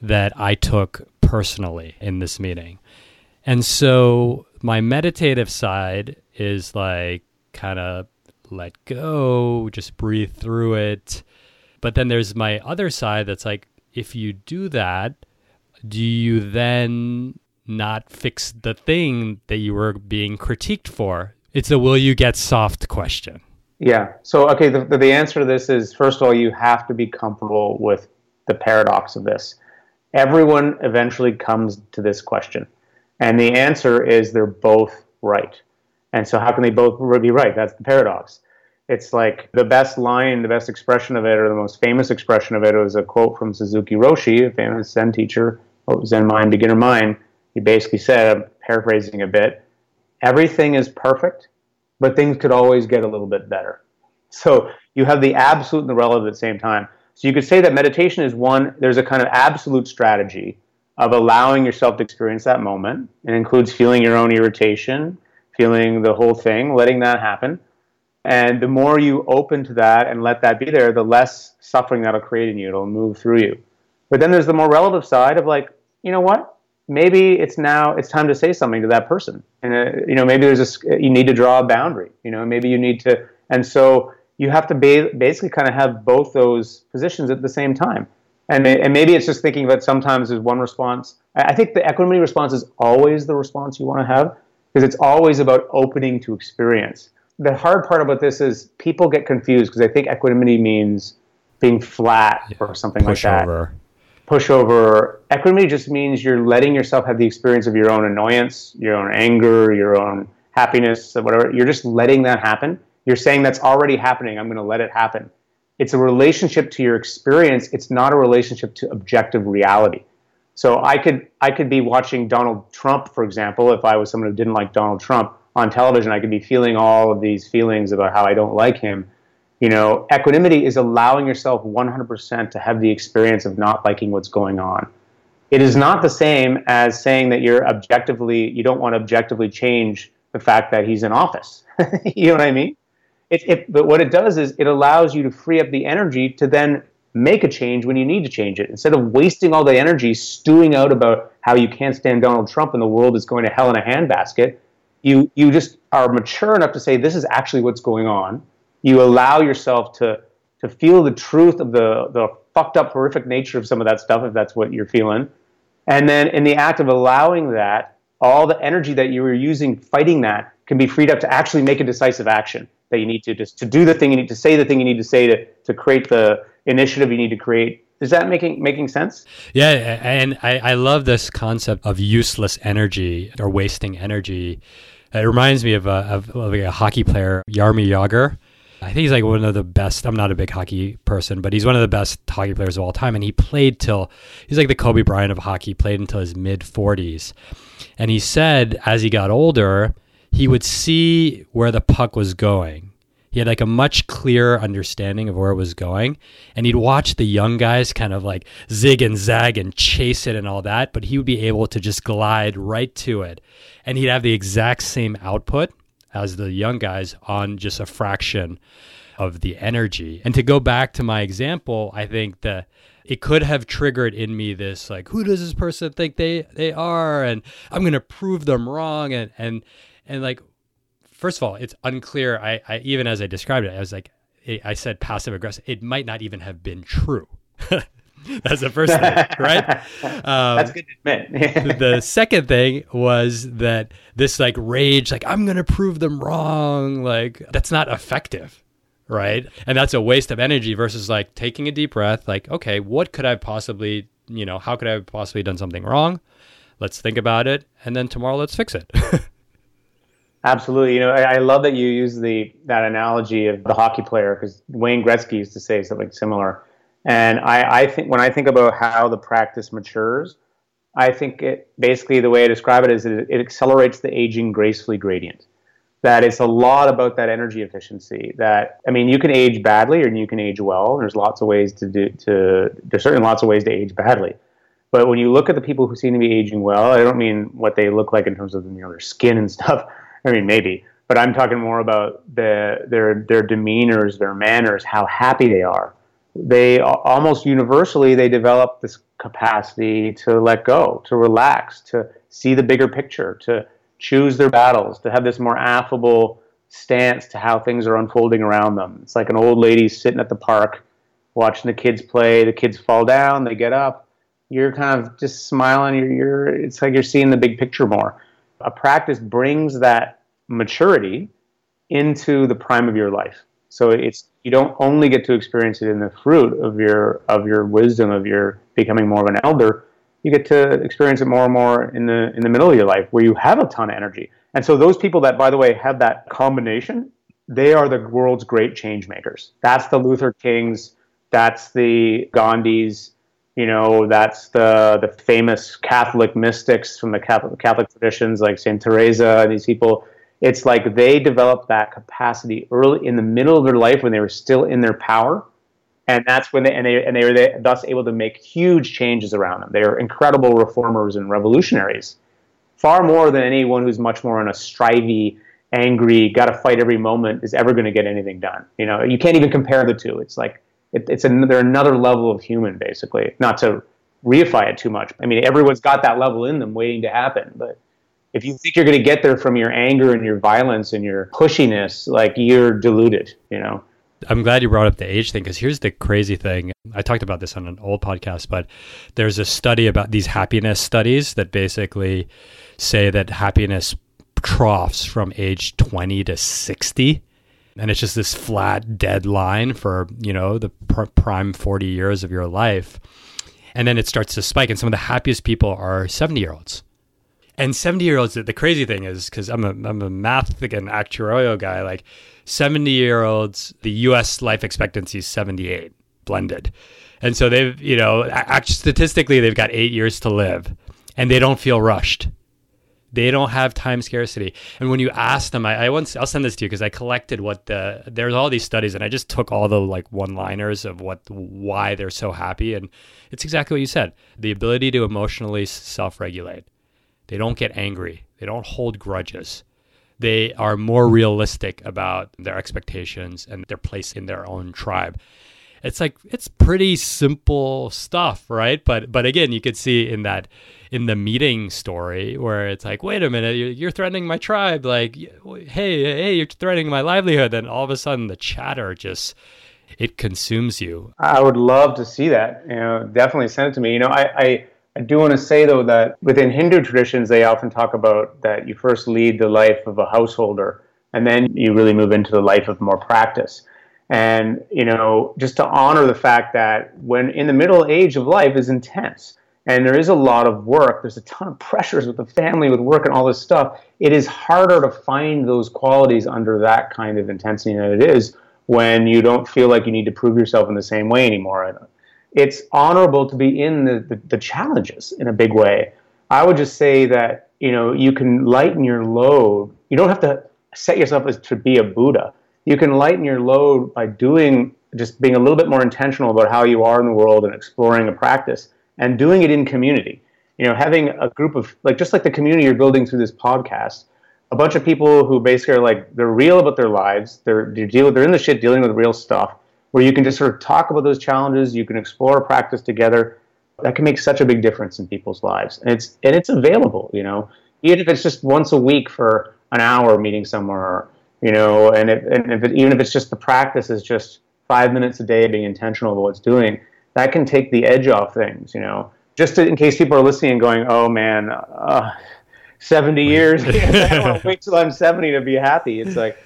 that I took personally in this meeting, and so my meditative side is like kind of let go, just breathe through it. But then there's my other side that's like, if you do that, do you then not fix the thing that you were being critiqued for? It's a will you get soft question. Yeah. So, okay, the, the answer to this is first of all, you have to be comfortable with the paradox of this. Everyone eventually comes to this question. And the answer is they're both right. And so, how can they both be right? That's the paradox. It's like the best line, the best expression of it, or the most famous expression of it was a quote from Suzuki Roshi, a famous Zen teacher, Zen mind, beginner mind he basically said, I'm paraphrasing a bit, everything is perfect, but things could always get a little bit better. So you have the absolute and the relative at the same time. So you could say that meditation is one, there's a kind of absolute strategy of allowing yourself to experience that moment. It includes feeling your own irritation, feeling the whole thing, letting that happen. And the more you open to that and let that be there, the less suffering that'll create in you. It'll move through you. But then there's the more relative side of like, you know what? maybe it's now it's time to say something to that person and uh, you know maybe there's a you need to draw a boundary you know maybe you need to and so you have to ba- basically kind of have both those positions at the same time and, and maybe it's just thinking that sometimes there's one response i think the equanimity response is always the response you want to have because it's always about opening to experience the hard part about this is people get confused because they think equanimity means being flat yeah. or something Push like that. Over. Push over. Equanimity just means you're letting yourself have the experience of your own annoyance, your own anger, your own happiness, whatever. You're just letting that happen. You're saying that's already happening. I'm going to let it happen. It's a relationship to your experience. It's not a relationship to objective reality. So I could I could be watching Donald Trump, for example, if I was someone who didn't like Donald Trump on television, I could be feeling all of these feelings about how I don't like him. You know, equanimity is allowing yourself 100% to have the experience of not liking what's going on. It is not the same as saying that you're objectively you don't want to objectively change the fact that he's in office. (laughs) you know what I mean? It, it, but what it does is it allows you to free up the energy to then make a change when you need to change it instead of wasting all the energy stewing out about how you can't stand Donald Trump and the world is going to hell in a handbasket. You you just are mature enough to say this is actually what's going on. You allow yourself to to feel the truth of the the fucked up horrific nature of some of that stuff if that's what you're feeling. And then in the act of allowing that, all the energy that you were using fighting that can be freed up to actually make a decisive action that you need to just to do the thing you need to say the thing you need to say to to create the initiative you need to create. Is that making making sense? Yeah, and I, I love this concept of useless energy or wasting energy. It reminds me of a, of, a hockey player, Jaromir Jagr. I think he's like one of the best. I'm not a big hockey person, but he's one of the best hockey players of all time. And he played till he's like the Kobe Bryant of hockey, played until his mid 40s. And he said as he got older, he would see where the puck was going he had like a much clearer understanding of where it was going. And he'd watch the young guys kind of like zig and zag and chase it and all that, but he would be able to just glide right to it. And he'd have the exact same output as the young guys on just a fraction of the energy. And to go back to my example, I think that it could have triggered in me this like who does this person think they they are and I'm going to prove them wrong and and and like first of all, it's unclear. I, I even as I described it, I was like, I said passive aggressive. It might not even have been true. (laughs) That's the first thing, right? Um, (laughs) That's good to admit. (laughs) the second thing was that this like rage, like I'm going to prove them wrong, like that's not effective, right? And that's a waste of energy versus like taking a deep breath, like okay, what could I possibly, you know, how could I have possibly done something wrong? Let's think about it, and then tomorrow let's fix it. Absolutely. You know, I, I, love that you use the that analogy of the hockey player because Wayne Gretzky used to say something similar. And I, I think when I think about how the practice matures, I think it basically the way I describe it is it, it accelerates the aging gracefully gradient. That it's a lot about that energy efficiency. That I mean, you can age badly or you can age well. There's lots of ways to do to. There's certainly lots of ways to age badly. But when you look at the people who seem to be aging well, I don't mean what they look like in terms of you know their skin and (laughs) stuff. I mean, maybe, but I'm talking more about the, their their demeanors, their manners, how happy they are. They almost universally they develop this capacity to let go, to relax, to see the bigger picture, to choose their battles, to have this more affable stance to how things are unfolding around them. It's like an old lady sitting at the park watching the kids play. The kids fall down, they get up. You're kind of just smiling. You're, you're it's like you're seeing the big picture more a practice brings that maturity into the prime of your life. So it's you don't only get to experience it in the fruit of your of your wisdom of your becoming more of an elder. You get to experience it more and more in the in the middle of your life where you have a ton of energy. And so those people that, by the way, have that combination, they are the world's great change makers. That's the Luther Kings. That's the Gandhis you know that's the the famous Catholic mystics from the Catholic, Catholic traditions like Saint Teresa and these people. It's like they developed that capacity early in the middle of their life when they were still in their power, and that's when they and they and they were thus able to make huge changes around them. They are incredible reformers and revolutionaries, far more than anyone who's much more on a strivey, angry, got to fight every moment is ever going to get anything done. You know, you can't even compare the two. It's like it, it's another another level of human, basically. Not to reify it too much. I mean, everyone's got that level in them waiting to happen, but if you think you're going to get there from your anger and your violence and your pushiness, like you're deluded, you know. I'm glad you brought up the age thing because here's the crazy thing. I talked about this on an old podcast, but there's a study about these happiness studies that basically say that happiness troughs from age 20 to 60 and it's just this flat dead line for you know the pr- prime 40 years of your life. And then it starts to spike and some of the happiest people are 70 year olds and 70 year olds the crazy thing is because I'm a, I'm a math and actuarial guy like 70 year olds the us life expectancy is 78 blended. And so they've you know statistically they've got eight years to live and they don't feel rushed they don't have time scarcity. And when you ask them, I, I once I'll send this to you because I collected what the there's all these studies and I just took all the like one liners of what why they're so happy and it's exactly what you said. The ability to emotionally self regulate. They don't get angry. They don't hold grudges. They are more realistic about their expectations and their place in their own tribe it's like it's pretty simple stuff, right? But but again, you could see in that in the meeting story where it's like, wait a minute, you're, you're threatening my tribe. Like, hey, hey, you're threatening my livelihood. And all of a sudden, the chatter just it consumes you. I would love to see that. You know, definitely send it to me. You know, I, I, I do want to say though that within Hindu traditions, they often talk about that you first lead the life of a householder, and then you really move into the life of more practice. And you know, just to honor the fact that when in the middle age of life is intense and there is a lot of work. There's a ton of pressures with the family, with work, and all this stuff. It is harder to find those qualities under that kind of intensity than it is when you don't feel like you need to prove yourself in the same way anymore. It's honorable to be in the, the, the challenges in a big way. I would just say that you know you can lighten your load. You don't have to set yourself as to be a Buddha. You can lighten your load by doing just being a little bit more intentional about how you are in the world and exploring a practice and doing it in community. You know, having a group of like just like the community you're building through this podcast, a bunch of people who basically are like they're real about their lives. They're they deal they're in the shit dealing with real stuff. Where you can just sort of talk about those challenges, you can explore practice together. That can make such a big difference in people's lives, and it's and it's available. You know, even if it's just once a week for an hour meeting somewhere, you know, and if, and if it, even if it's just the practice is just five minutes a day being intentional about what's doing, that can take the edge off things, you know. Just to, in case people are listening and going, "Oh man, uh, 70 (laughs) years, (laughs) I want to wait till I'm 70 to be happy." It's like,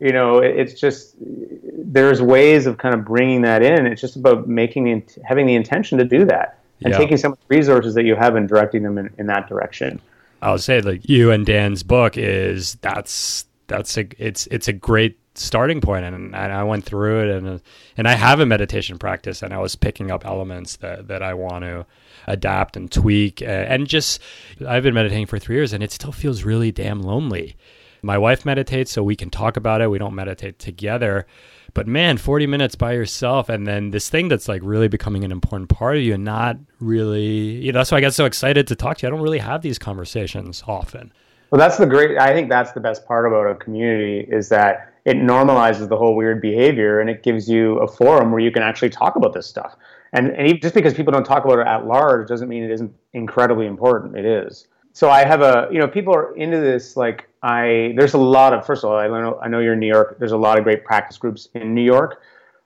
you know, it's just there's ways of kind of bringing that in. It's just about making the, having the intention to do that and yeah. taking some of the resources that you have and directing them in, in that direction. I'll say like you and Dan's book is that's that's a it's it's a great starting point and, and I went through it and and I have a meditation practice and I was picking up elements that that I want to adapt and tweak and just I've been meditating for 3 years and it still feels really damn lonely. My wife meditates so we can talk about it. We don't meditate together. But man, 40 minutes by yourself and then this thing that's like really becoming an important part of you and not really, you know, that's why I get so excited to talk to you. I don't really have these conversations often. Well, that's the great. I think that's the best part about a community is that it normalizes the whole weird behavior and it gives you a forum where you can actually talk about this stuff. And, and just because people don't talk about it at large doesn't mean it isn't incredibly important. It is. So I have a, you know, people are into this. Like I, there's a lot of. First of all, I know I know you're in New York. There's a lot of great practice groups in New York.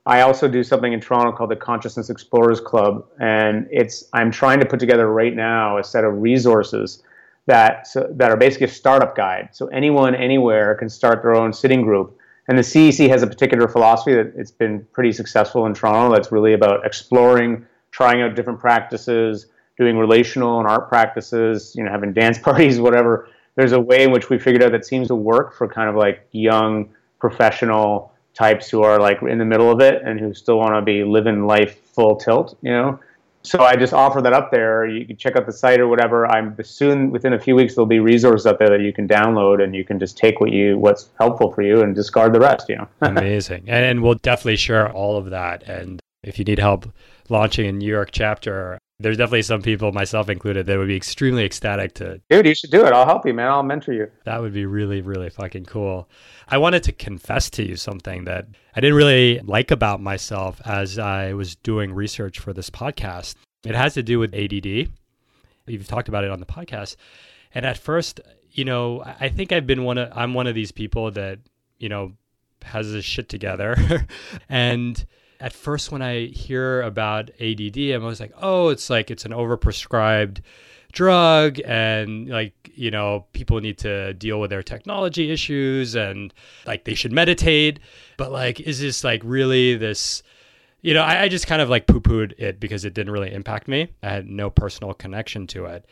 I also do something in Toronto called the Consciousness Explorers Club, and it's I'm trying to put together right now a set of resources that so, that are basically a startup guide. So anyone anywhere can start their own sitting group. And the CEC has a particular philosophy that it's been pretty successful in Toronto. That's really about exploring, trying out different practices, doing relational and art practices, you know, having dance (laughs) parties, whatever. There's a way in which we figured out that seems to work for kind of like young professional types who are like in the middle of it and who still want to be living life full tilt, you know so I just offer that up there. You can check out the site or whatever. I'm soon within a few weeks there'll be resources up there that you can download and you can just take what you what's helpful for you and discard the rest. You know, (laughs) amazing. And, and we'll definitely share all of that. And if you need help launching a New York chapter, there's definitely some people, myself included, that would be extremely ecstatic to. Dude, you should do it. I'll help you, man. I'll mentor you. That would be really, really fucking cool. I wanted to confess to you something that I didn't really like about myself as I was doing research for this podcast. It has to do with ADD. You've talked about it on the podcast. And at first, you know, I think I've been one of, I'm one of these people that, you know, has his shit together. (laughs) and at first when I hear about ADD, I'm always like, oh, it's like it's an overprescribed drug and like you know people need to deal with their technology issues and like they should meditate. But like is this like really this you know I, I just kind of like poo-pooed it because it didn't really impact me. I had no personal connection to it.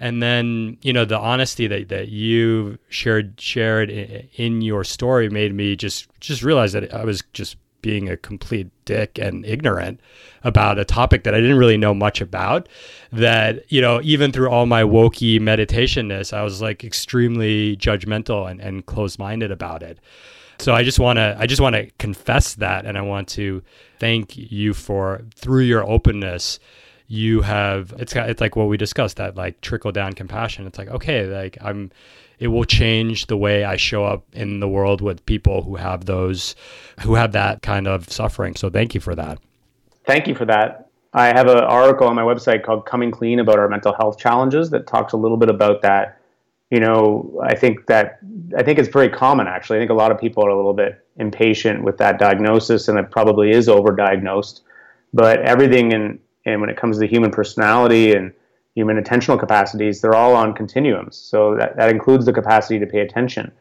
And then you know the honesty that, that you shared shared in, in your story made me just just realize that i was just being a complete dick and ignorant about a topic that I didn't really know much about. That, you know, even through all my wokey meditationness, I was like extremely judgmental and, and closed minded about it. So I just want to I just want to confess that and I want to thank you for through your openness you have it's it's like what we discussed that like trickle down compassion it's like okay like i'm it will change the way i show up in the world with people who have those who have that kind of suffering. So thank you for that. Thank you for that. I have an article on my website called coming clean about our mental health challenges that talks a little bit about that. You know i think that i think it's very common actually. I think a lot of people are a little bit impatient with that diagnosis and it probably is overdiagnosed. But everything in and when it comes to human personality and human attentional capacities, they're all on continuums. So that, that includes the capacity to pay attention.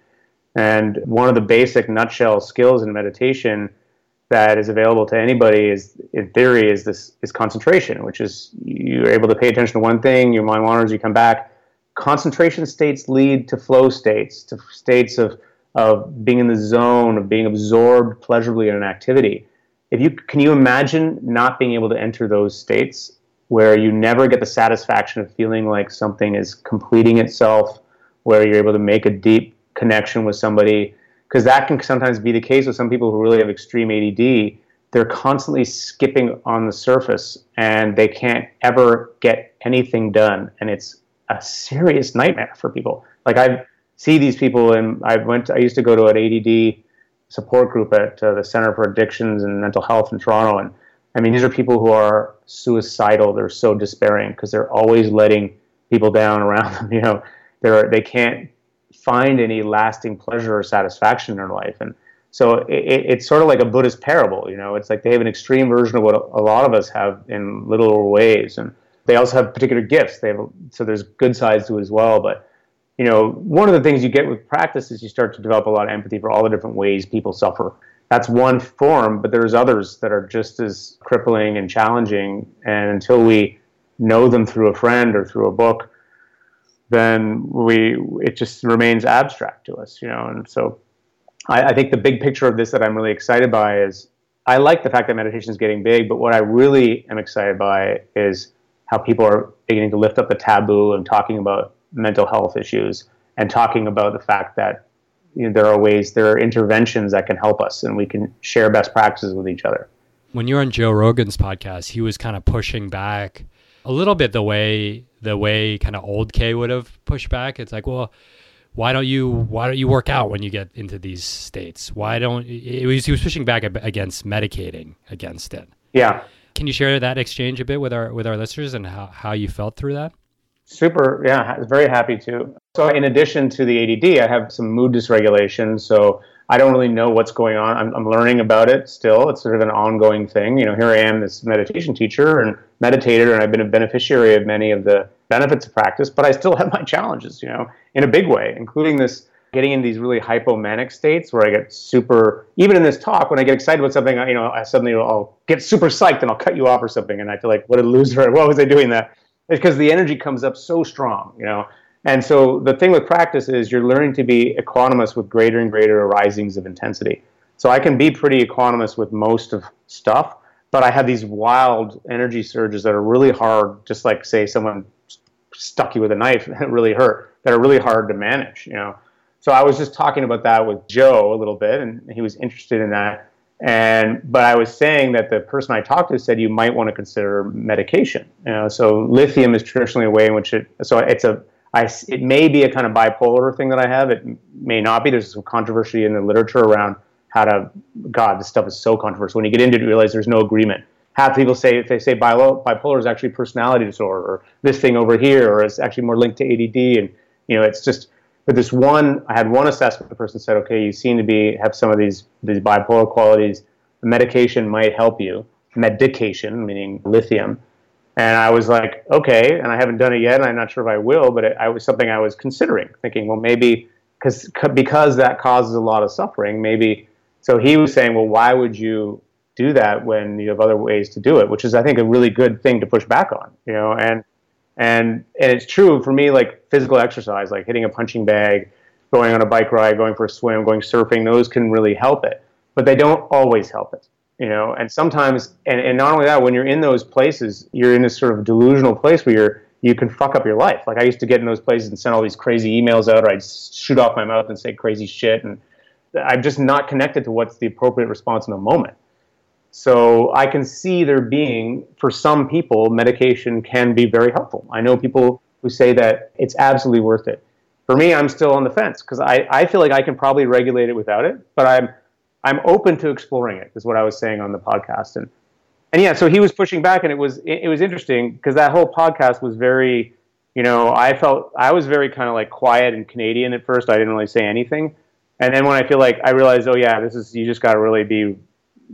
And one of the basic nutshell skills in meditation that is available to anybody is, in theory, is this is concentration, which is you're able to pay attention to one thing, your mind wanders, you come back. Concentration states lead to flow states, to states of of being in the zone, of being absorbed pleasurably in an activity if you can you imagine not being able to enter those states where you never get the satisfaction of feeling like something is completing itself where you're able to make a deep connection with somebody. Because that can sometimes be the case with some people who really have extreme ADD they're constantly skipping on the surface and they can't ever get anything done. And it's a serious nightmare for people. Like i see these people and i went i used to go to an ADD support group at uh, the Center for Addictions and Mental Health in Toronto. And I mean, these are people who are suicidal. They're so despairing because they're always letting people down (laughs) around them. You know, they're they can't find any lasting pleasure or satisfaction in their life. And so it, it's sort of like a Buddhist parable. You know, it's like they have an extreme version of what a lot of us have in little ways. And they also have particular gifts. They have so there's good sides to it as well, but you know, one of the things you get with practice is you start to develop a lot of empathy for all the different ways people suffer. That's one form, but there's others that are just as crippling and challenging. And until we know them through a friend or through a book, then we it just remains abstract to us, you know. And so, I, I think the big picture of this that I'm really excited by is I like the fact that meditation is getting big, but what I really am excited by is how people are beginning to lift up the taboo and talking about mental health issues and talking about the fact that you know, there are ways, there are interventions that can help us, and we can share best practices with each other. When you were on Joe Rogan's podcast, he was kind of pushing back a little bit the way the way kind of old Khe would have pushed back. It's like, well, why don't you why don't you work out when you get into these states? Why don't it was he was pushing back against medicating against it. Yeah. Can you share that exchange a bit with our with our listeners and how, how you felt through that? Super, yeah, very happy to. So, in addition to the ADD, I have some mood dysregulation. So, I don't really know what's going on. I'm, I'm, learning about it still. It's sort of an ongoing thing. You know, here I am, this meditation teacher and meditator, and I've been a beneficiary of many of the benefits of practice, but I still have my challenges, you know, in a big way, including this getting in these really hypomanic states where I get super, even in this talk, when I get excited about something, you know, I suddenly I'll get super psyched and I'll cut you off or something. And I feel like, what a loser. What was I doing that? Because the energy comes up so strong, you know. And so the thing with practice is you're learning to be equanimous with greater and greater arisings of intensity. So I can be pretty equanimous with most of stuff, but I have these wild energy surges that are really hard, just like say someone stuck you with a knife (laughs) it really hurt, that are really hard to manage, you know. So I was just talking about that with Joe a little bit, and he was interested in that. And but I was saying that the person I talked to said you might want to consider medication. You know, so lithium is traditionally a way in which it. So it's a. I, it may be a kind of bipolar thing that I have. It may not be. There's some controversy in the literature around how to. God, this stuff is so controversial. When you get into it, you realize there's no agreement. Half people say if they say bipolar is actually personality disorder, or this thing over here, or it's actually more linked to ADD, and you know, it's just but this one, I had one assessment. The person said, "Okay, you seem to be have some of these these bipolar qualities. Medication might help you. Medication, meaning lithium, And I was like, okay, and I haven't done it yet, and I'm not sure if I will, but it, was something I was considering, thinking, well, maybe because because that causes a lot of suffering, maybe. So he was saying, well, why would you do that when you have other ways to do it? Which is, I think, a really good thing to push back on, you know. And and and it's true for me, like physical exercise, like hitting a punching bag, going on a bike ride, going for a swim, going surfing, those can really help it, but they don't always help it you know? And sometimes and, and not only that when you're in those places you're in this sort of delusional place where you're you can fuck up your life. Like i used to get in those places and send all these crazy emails out or i'd shoot off my mouth and say crazy shit and i'm just not connected to what's the appropriate response in the moment so i can see there being for some people medication can be very helpful i know people who say that it's absolutely worth it for me i'm still on the fence because I, I feel like i can probably regulate it without it but i'm I'm open to exploring it. Is what I was saying on the podcast, and and yeah, so he was pushing back, and it was it, it was interesting because that whole podcast was very, you know, I felt I was very kind of like quiet and Canadian at first. I didn't really say anything, and then when I feel like I realized, oh yeah, this is you just got to really be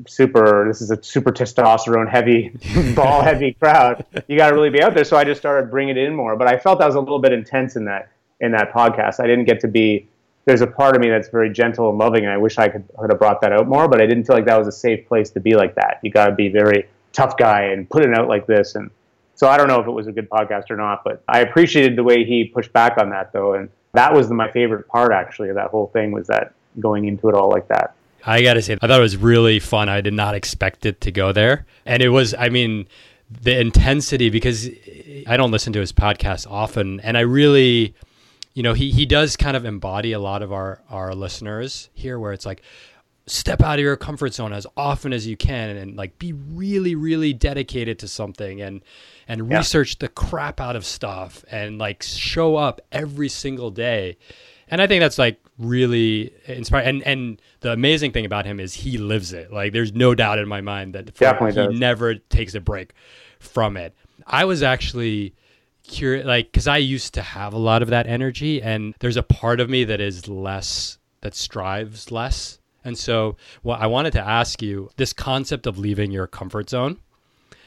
super. This is a super testosterone heavy, (laughs) ball heavy crowd. You got to really be out there. So I just started bringing it in more. But I felt that was a little bit intense in that in that podcast. I didn't get to be there's a part of me that's very gentle and loving, and I wish I could, could have brought that out more. But I didn't feel like that was a safe place to be like that. You got to be very tough guy and put it out like this. And so I don't know if it was a good podcast or not, but I appreciated the way he pushed back on that though, and that was the, my favorite part actually of that whole thing was that going into it all like that. I got to say, I thought it was really fun. I did not expect it to go there, and it was. I mean, the intensity because I don't listen to his podcast often, and I really you know, he he does kind of embody a lot of our our listeners here, where it's like step out of your comfort zone as often as you can and, and like be really really dedicated to something and and yeah. research the crap out of stuff and like show up every single day and i think that's like really inspiring and and the amazing thing about him is he lives it like there's no doubt in my mind that for, he does. never takes a break from it i was actually curious, like, because I used to have a lot of that energy, and there's a part of me that is less, that strives less. And so, what I wanted to ask you this concept of leaving your comfort zone.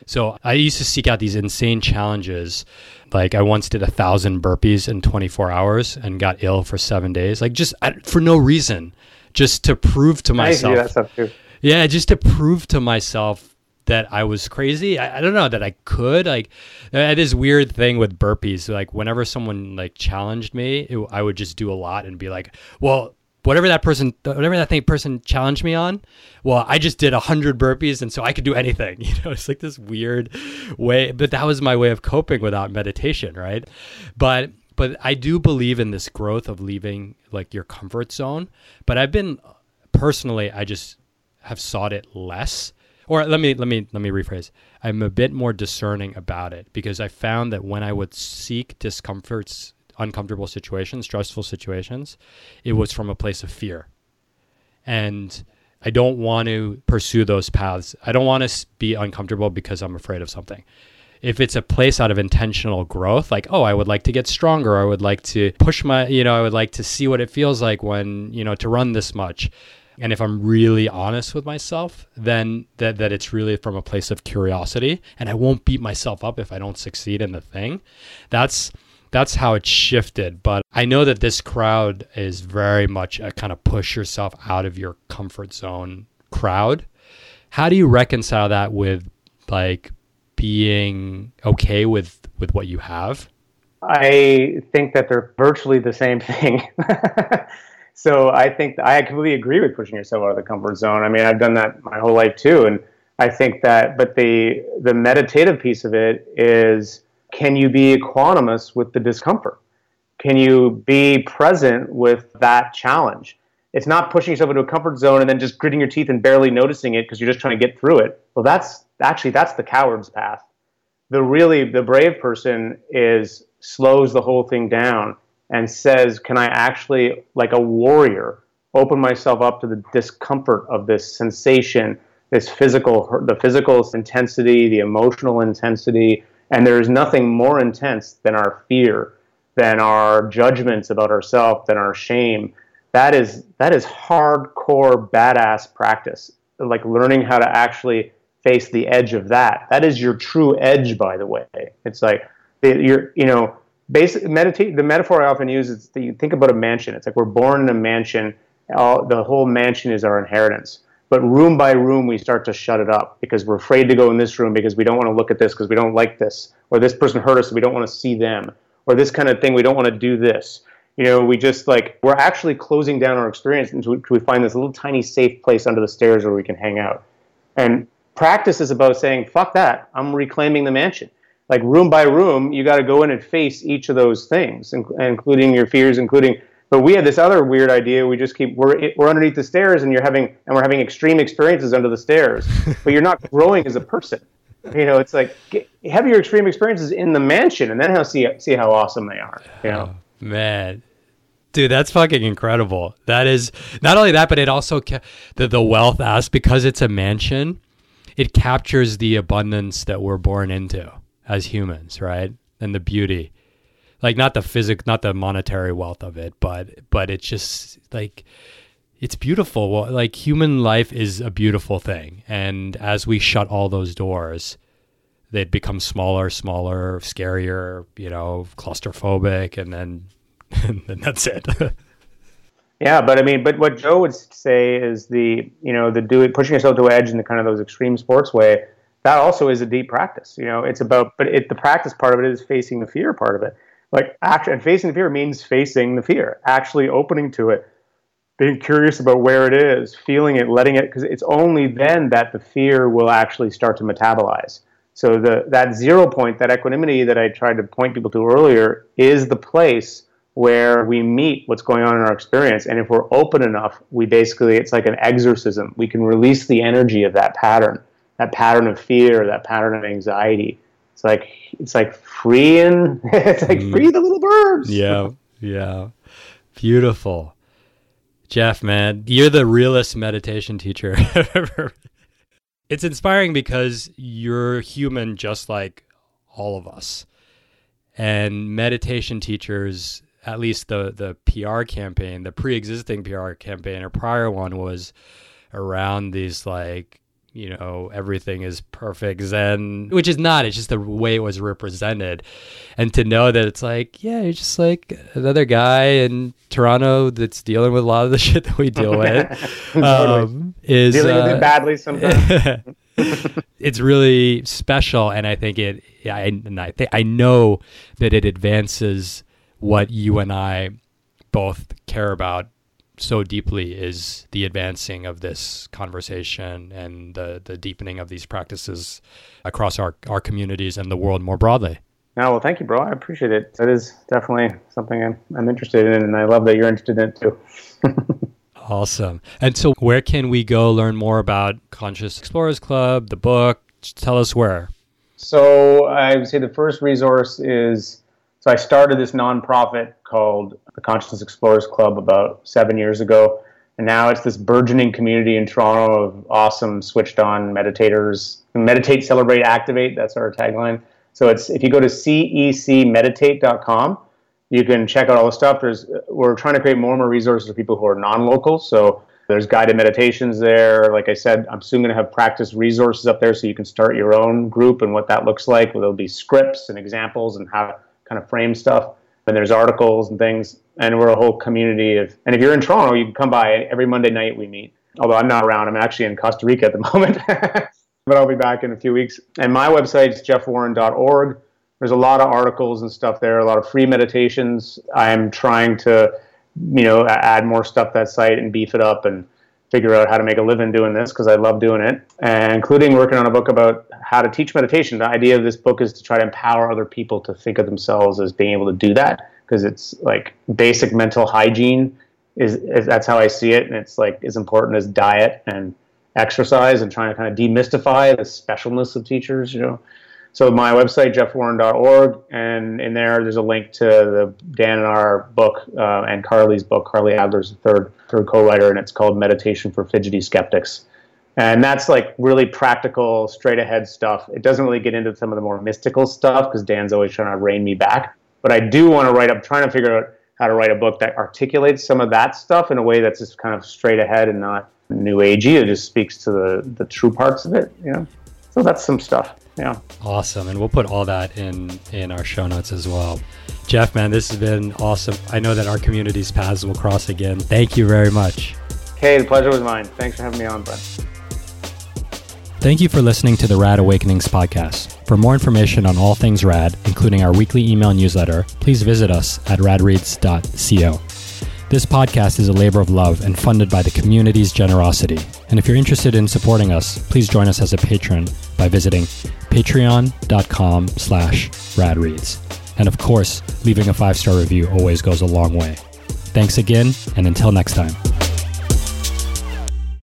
So I used to seek out these insane challenges. Like I once did a thousand burpees in 24 hours and got ill for seven days, like just for no reason, just to prove to myself. Yeah, just to prove to myself that I was crazy. I, I, don't know that I could like that is weird thing with burpees. Like whenever someone like challenged me, it, I would just do a lot and be like, well, whatever that person, whatever that thing person challenged me on, well, I just did a hundred burpees and so I could do anything. (laughs) You know, it's like this weird way, but that was my way of coping without meditation, right? But but I do believe in this growth of leaving like your comfort zone. But I've been personally, I just have sought it less or let me let me let me rephrase. I'm a bit more discerning about it because I found that when I would seek discomforts, uncomfortable situations, stressful situations, it was from a place of fear. And I don't want to pursue those paths. I don't want to be uncomfortable because I'm afraid of something. If it's a place out of intentional growth, like, oh, I would like to get stronger, I would like to push my, you know, I would like to see what it feels like when, you know, to run this much and if I'm really honest with myself, then that that it's really from a place of curiosity, and I won't beat myself up if I don't succeed in the thing. That's that's how it shifted. But I know that this crowd is very much a kind of push yourself out of your comfort zone crowd. How do you reconcile that with like being okay with with what you have? I think that they're virtually the same thing. (laughs) so I think I completely agree with pushing yourself out of the comfort zone. I mean, I've done that my whole life too, and I think that. But the the meditative piece of it is, can you be equanimous with the discomfort? Can you be present with that challenge? It's not pushing yourself into a comfort zone and then just gritting your teeth and barely noticing it because you're just trying to get through it. Well, that's actually that's the coward's path. The really the brave person is slows the whole thing down and says, Can I actually, like a warrior, open myself up to the discomfort of this sensation, this physical, the physical intensity, the emotional intensity? And there is nothing more intense than our fear, than our judgments about ourselves, than our shame. That is that is hardcore badass practice. Like learning how to actually face the edge of that. That is your true edge, by the way. It's like you're, you know, basic meditate. The metaphor I often use is that you think about a mansion. It's like we're born in a mansion. All, the whole mansion is our inheritance. But room by room, we start to shut it up because we're afraid to go in this room because we don't want to look at this because we don't like this, or this person hurt us, we don't want to see them, or this kind of thing, we don't want to do this. You know, we just like we're actually closing down our experience until we find this little tiny safe place under the stairs where we can hang out. And practice is about saying, "Fuck that! I'm reclaiming the mansion." Like room by room, you got to go in and face each of those things, including your fears, including but we had this other weird idea. We just keep we're we're underneath the stairs, and you're having and we're having extreme experiences under the stairs, (laughs) but you're not growing as a person. You know, it's like get, have your extreme experiences in the mansion, and then how see see how awesome they are. You know, oh, man. Dude, that's fucking incredible. That is not only that, but it also ca- the the wealth aspect because it's a mansion. It captures the abundance that we're born into as humans, right? And the beauty like not the physic not the monetary wealth of it but but it's just like it's beautiful. Like human life is a beautiful thing. And as we shut all those doors they become smaller smaller scarier you know claustrophobic and then (laughs) and then that's it. (laughs) Yeah but i mean but what joe would say is the you know the doing pushing yourself to edge in the kind of those extreme sports way that also is a deep practice you know? It's about but it the practice part of it is facing the fear part of it like action and facing the fear means facing the fear actually opening to it being curious about where it is feeling it letting it because it's only then that the fear will actually start to metabolize. So the that zero point that equanimity that i tried to point people to earlier is the place where we meet what's going on in our experience and if we're open enough we basically it's like an exorcism. We can release the energy of that pattern that pattern of fear that pattern of anxiety. It's like it's like freeing (laughs) it's like mm. free the little birds. Yeah, yeah, beautiful. Jeff, man, you're the realest meditation teacher (laughs) ever. It's inspiring because you're human just like all of us. And meditation teachers, at least the the PR campaign, the pre-existing PR campaign or prior one was around these like you know everything is perfect zen which is not it's just the way it was represented. And to know that it's like yeah you're just like another guy in toronto that's dealing with a lot of the (laughs) shit that we deal (laughs) with um, is dealing uh, with it uh, badly sometimes. (laughs) it's really special. And i think it I, and i think i know that it advances what you and i both care about so deeply is the advancing of this conversation and the, the deepening of these practices across our, our communities and the world more broadly. Oh, well, thank you, bro. I appreciate it. That is definitely something I'm, I'm interested in, and I love that you're interested in it too. (laughs) awesome. And so, where can we go learn more about Conscious Explorers Club, the book? Tell us where. So, I would say the first resource is so I started this nonprofit called the Consciousness Explorers Club about seven years ago. And now it's this burgeoning community in Toronto of awesome switched on meditators. Meditate, celebrate, activate. That's our tagline. So it's if you go to cecmeditate.com, you can check out all the stuff. There's we're trying to create more and more resources for people who are non-local. So there's guided meditations there. Like I said, I'm soon going to have practice resources up there so you can start your own group and what that looks like. There'll be scripts and examples and how to kind of frame stuff. And there's articles and things, and we're a whole community of. And if you're in Toronto, you can come by every Monday night. We meet. Although I'm not around, I'm actually in Costa Rica at the (laughs) moment, but I'll be back in a few weeks. And my website is jeffwarren.org. There's a lot of articles and stuff there, a lot of free meditations. I'm trying to, you know, add more stuff to that site and beef it up and figure out how to make a living doing this because I love doing it, and including working on a book about how to teach meditation. The idea of this book is to try to empower other people to think of themselves as being able to do that because it's like basic mental hygiene is, is, that's how I see it, and it's like as important as diet and exercise and trying to kind of demystify the specialness of teachers, you know. So my website, jeffwarren.org, and in there there's a link to the Dan and our book uh, and Carlye's book. Carlye Adler's the third third co-writer, and it's called Meditation for Fidgety Skeptics. And that's like really practical, straight ahead stuff. It doesn't really get into some of the more mystical stuff because Dan's always trying to rein me back. But I do want to write up, trying to figure out how to write a book that articulates some of that stuff in a way that's just kind of straight ahead and not new agey. It just speaks to the, the true parts of it, you know? So that's some stuff. Yeah. Awesome. And we'll put all that in in our show notes as well. Jeff, man, this has been awesome. I know that our community's paths will cross again. Thank you very much. Hey, the pleasure was mine. Thanks for having me on, bud. Thank you for listening to the Rad Awakenings podcast. For more information on all things rad, including our weekly email newsletter, please visit us at radreads.co. This podcast is a labor of love and funded by the community's generosity. And if you're interested in supporting us, please join us as a patron by visiting patreon.com slash radreads. And of course, leaving a five-star review always goes a long way. Thanks again, and until next time.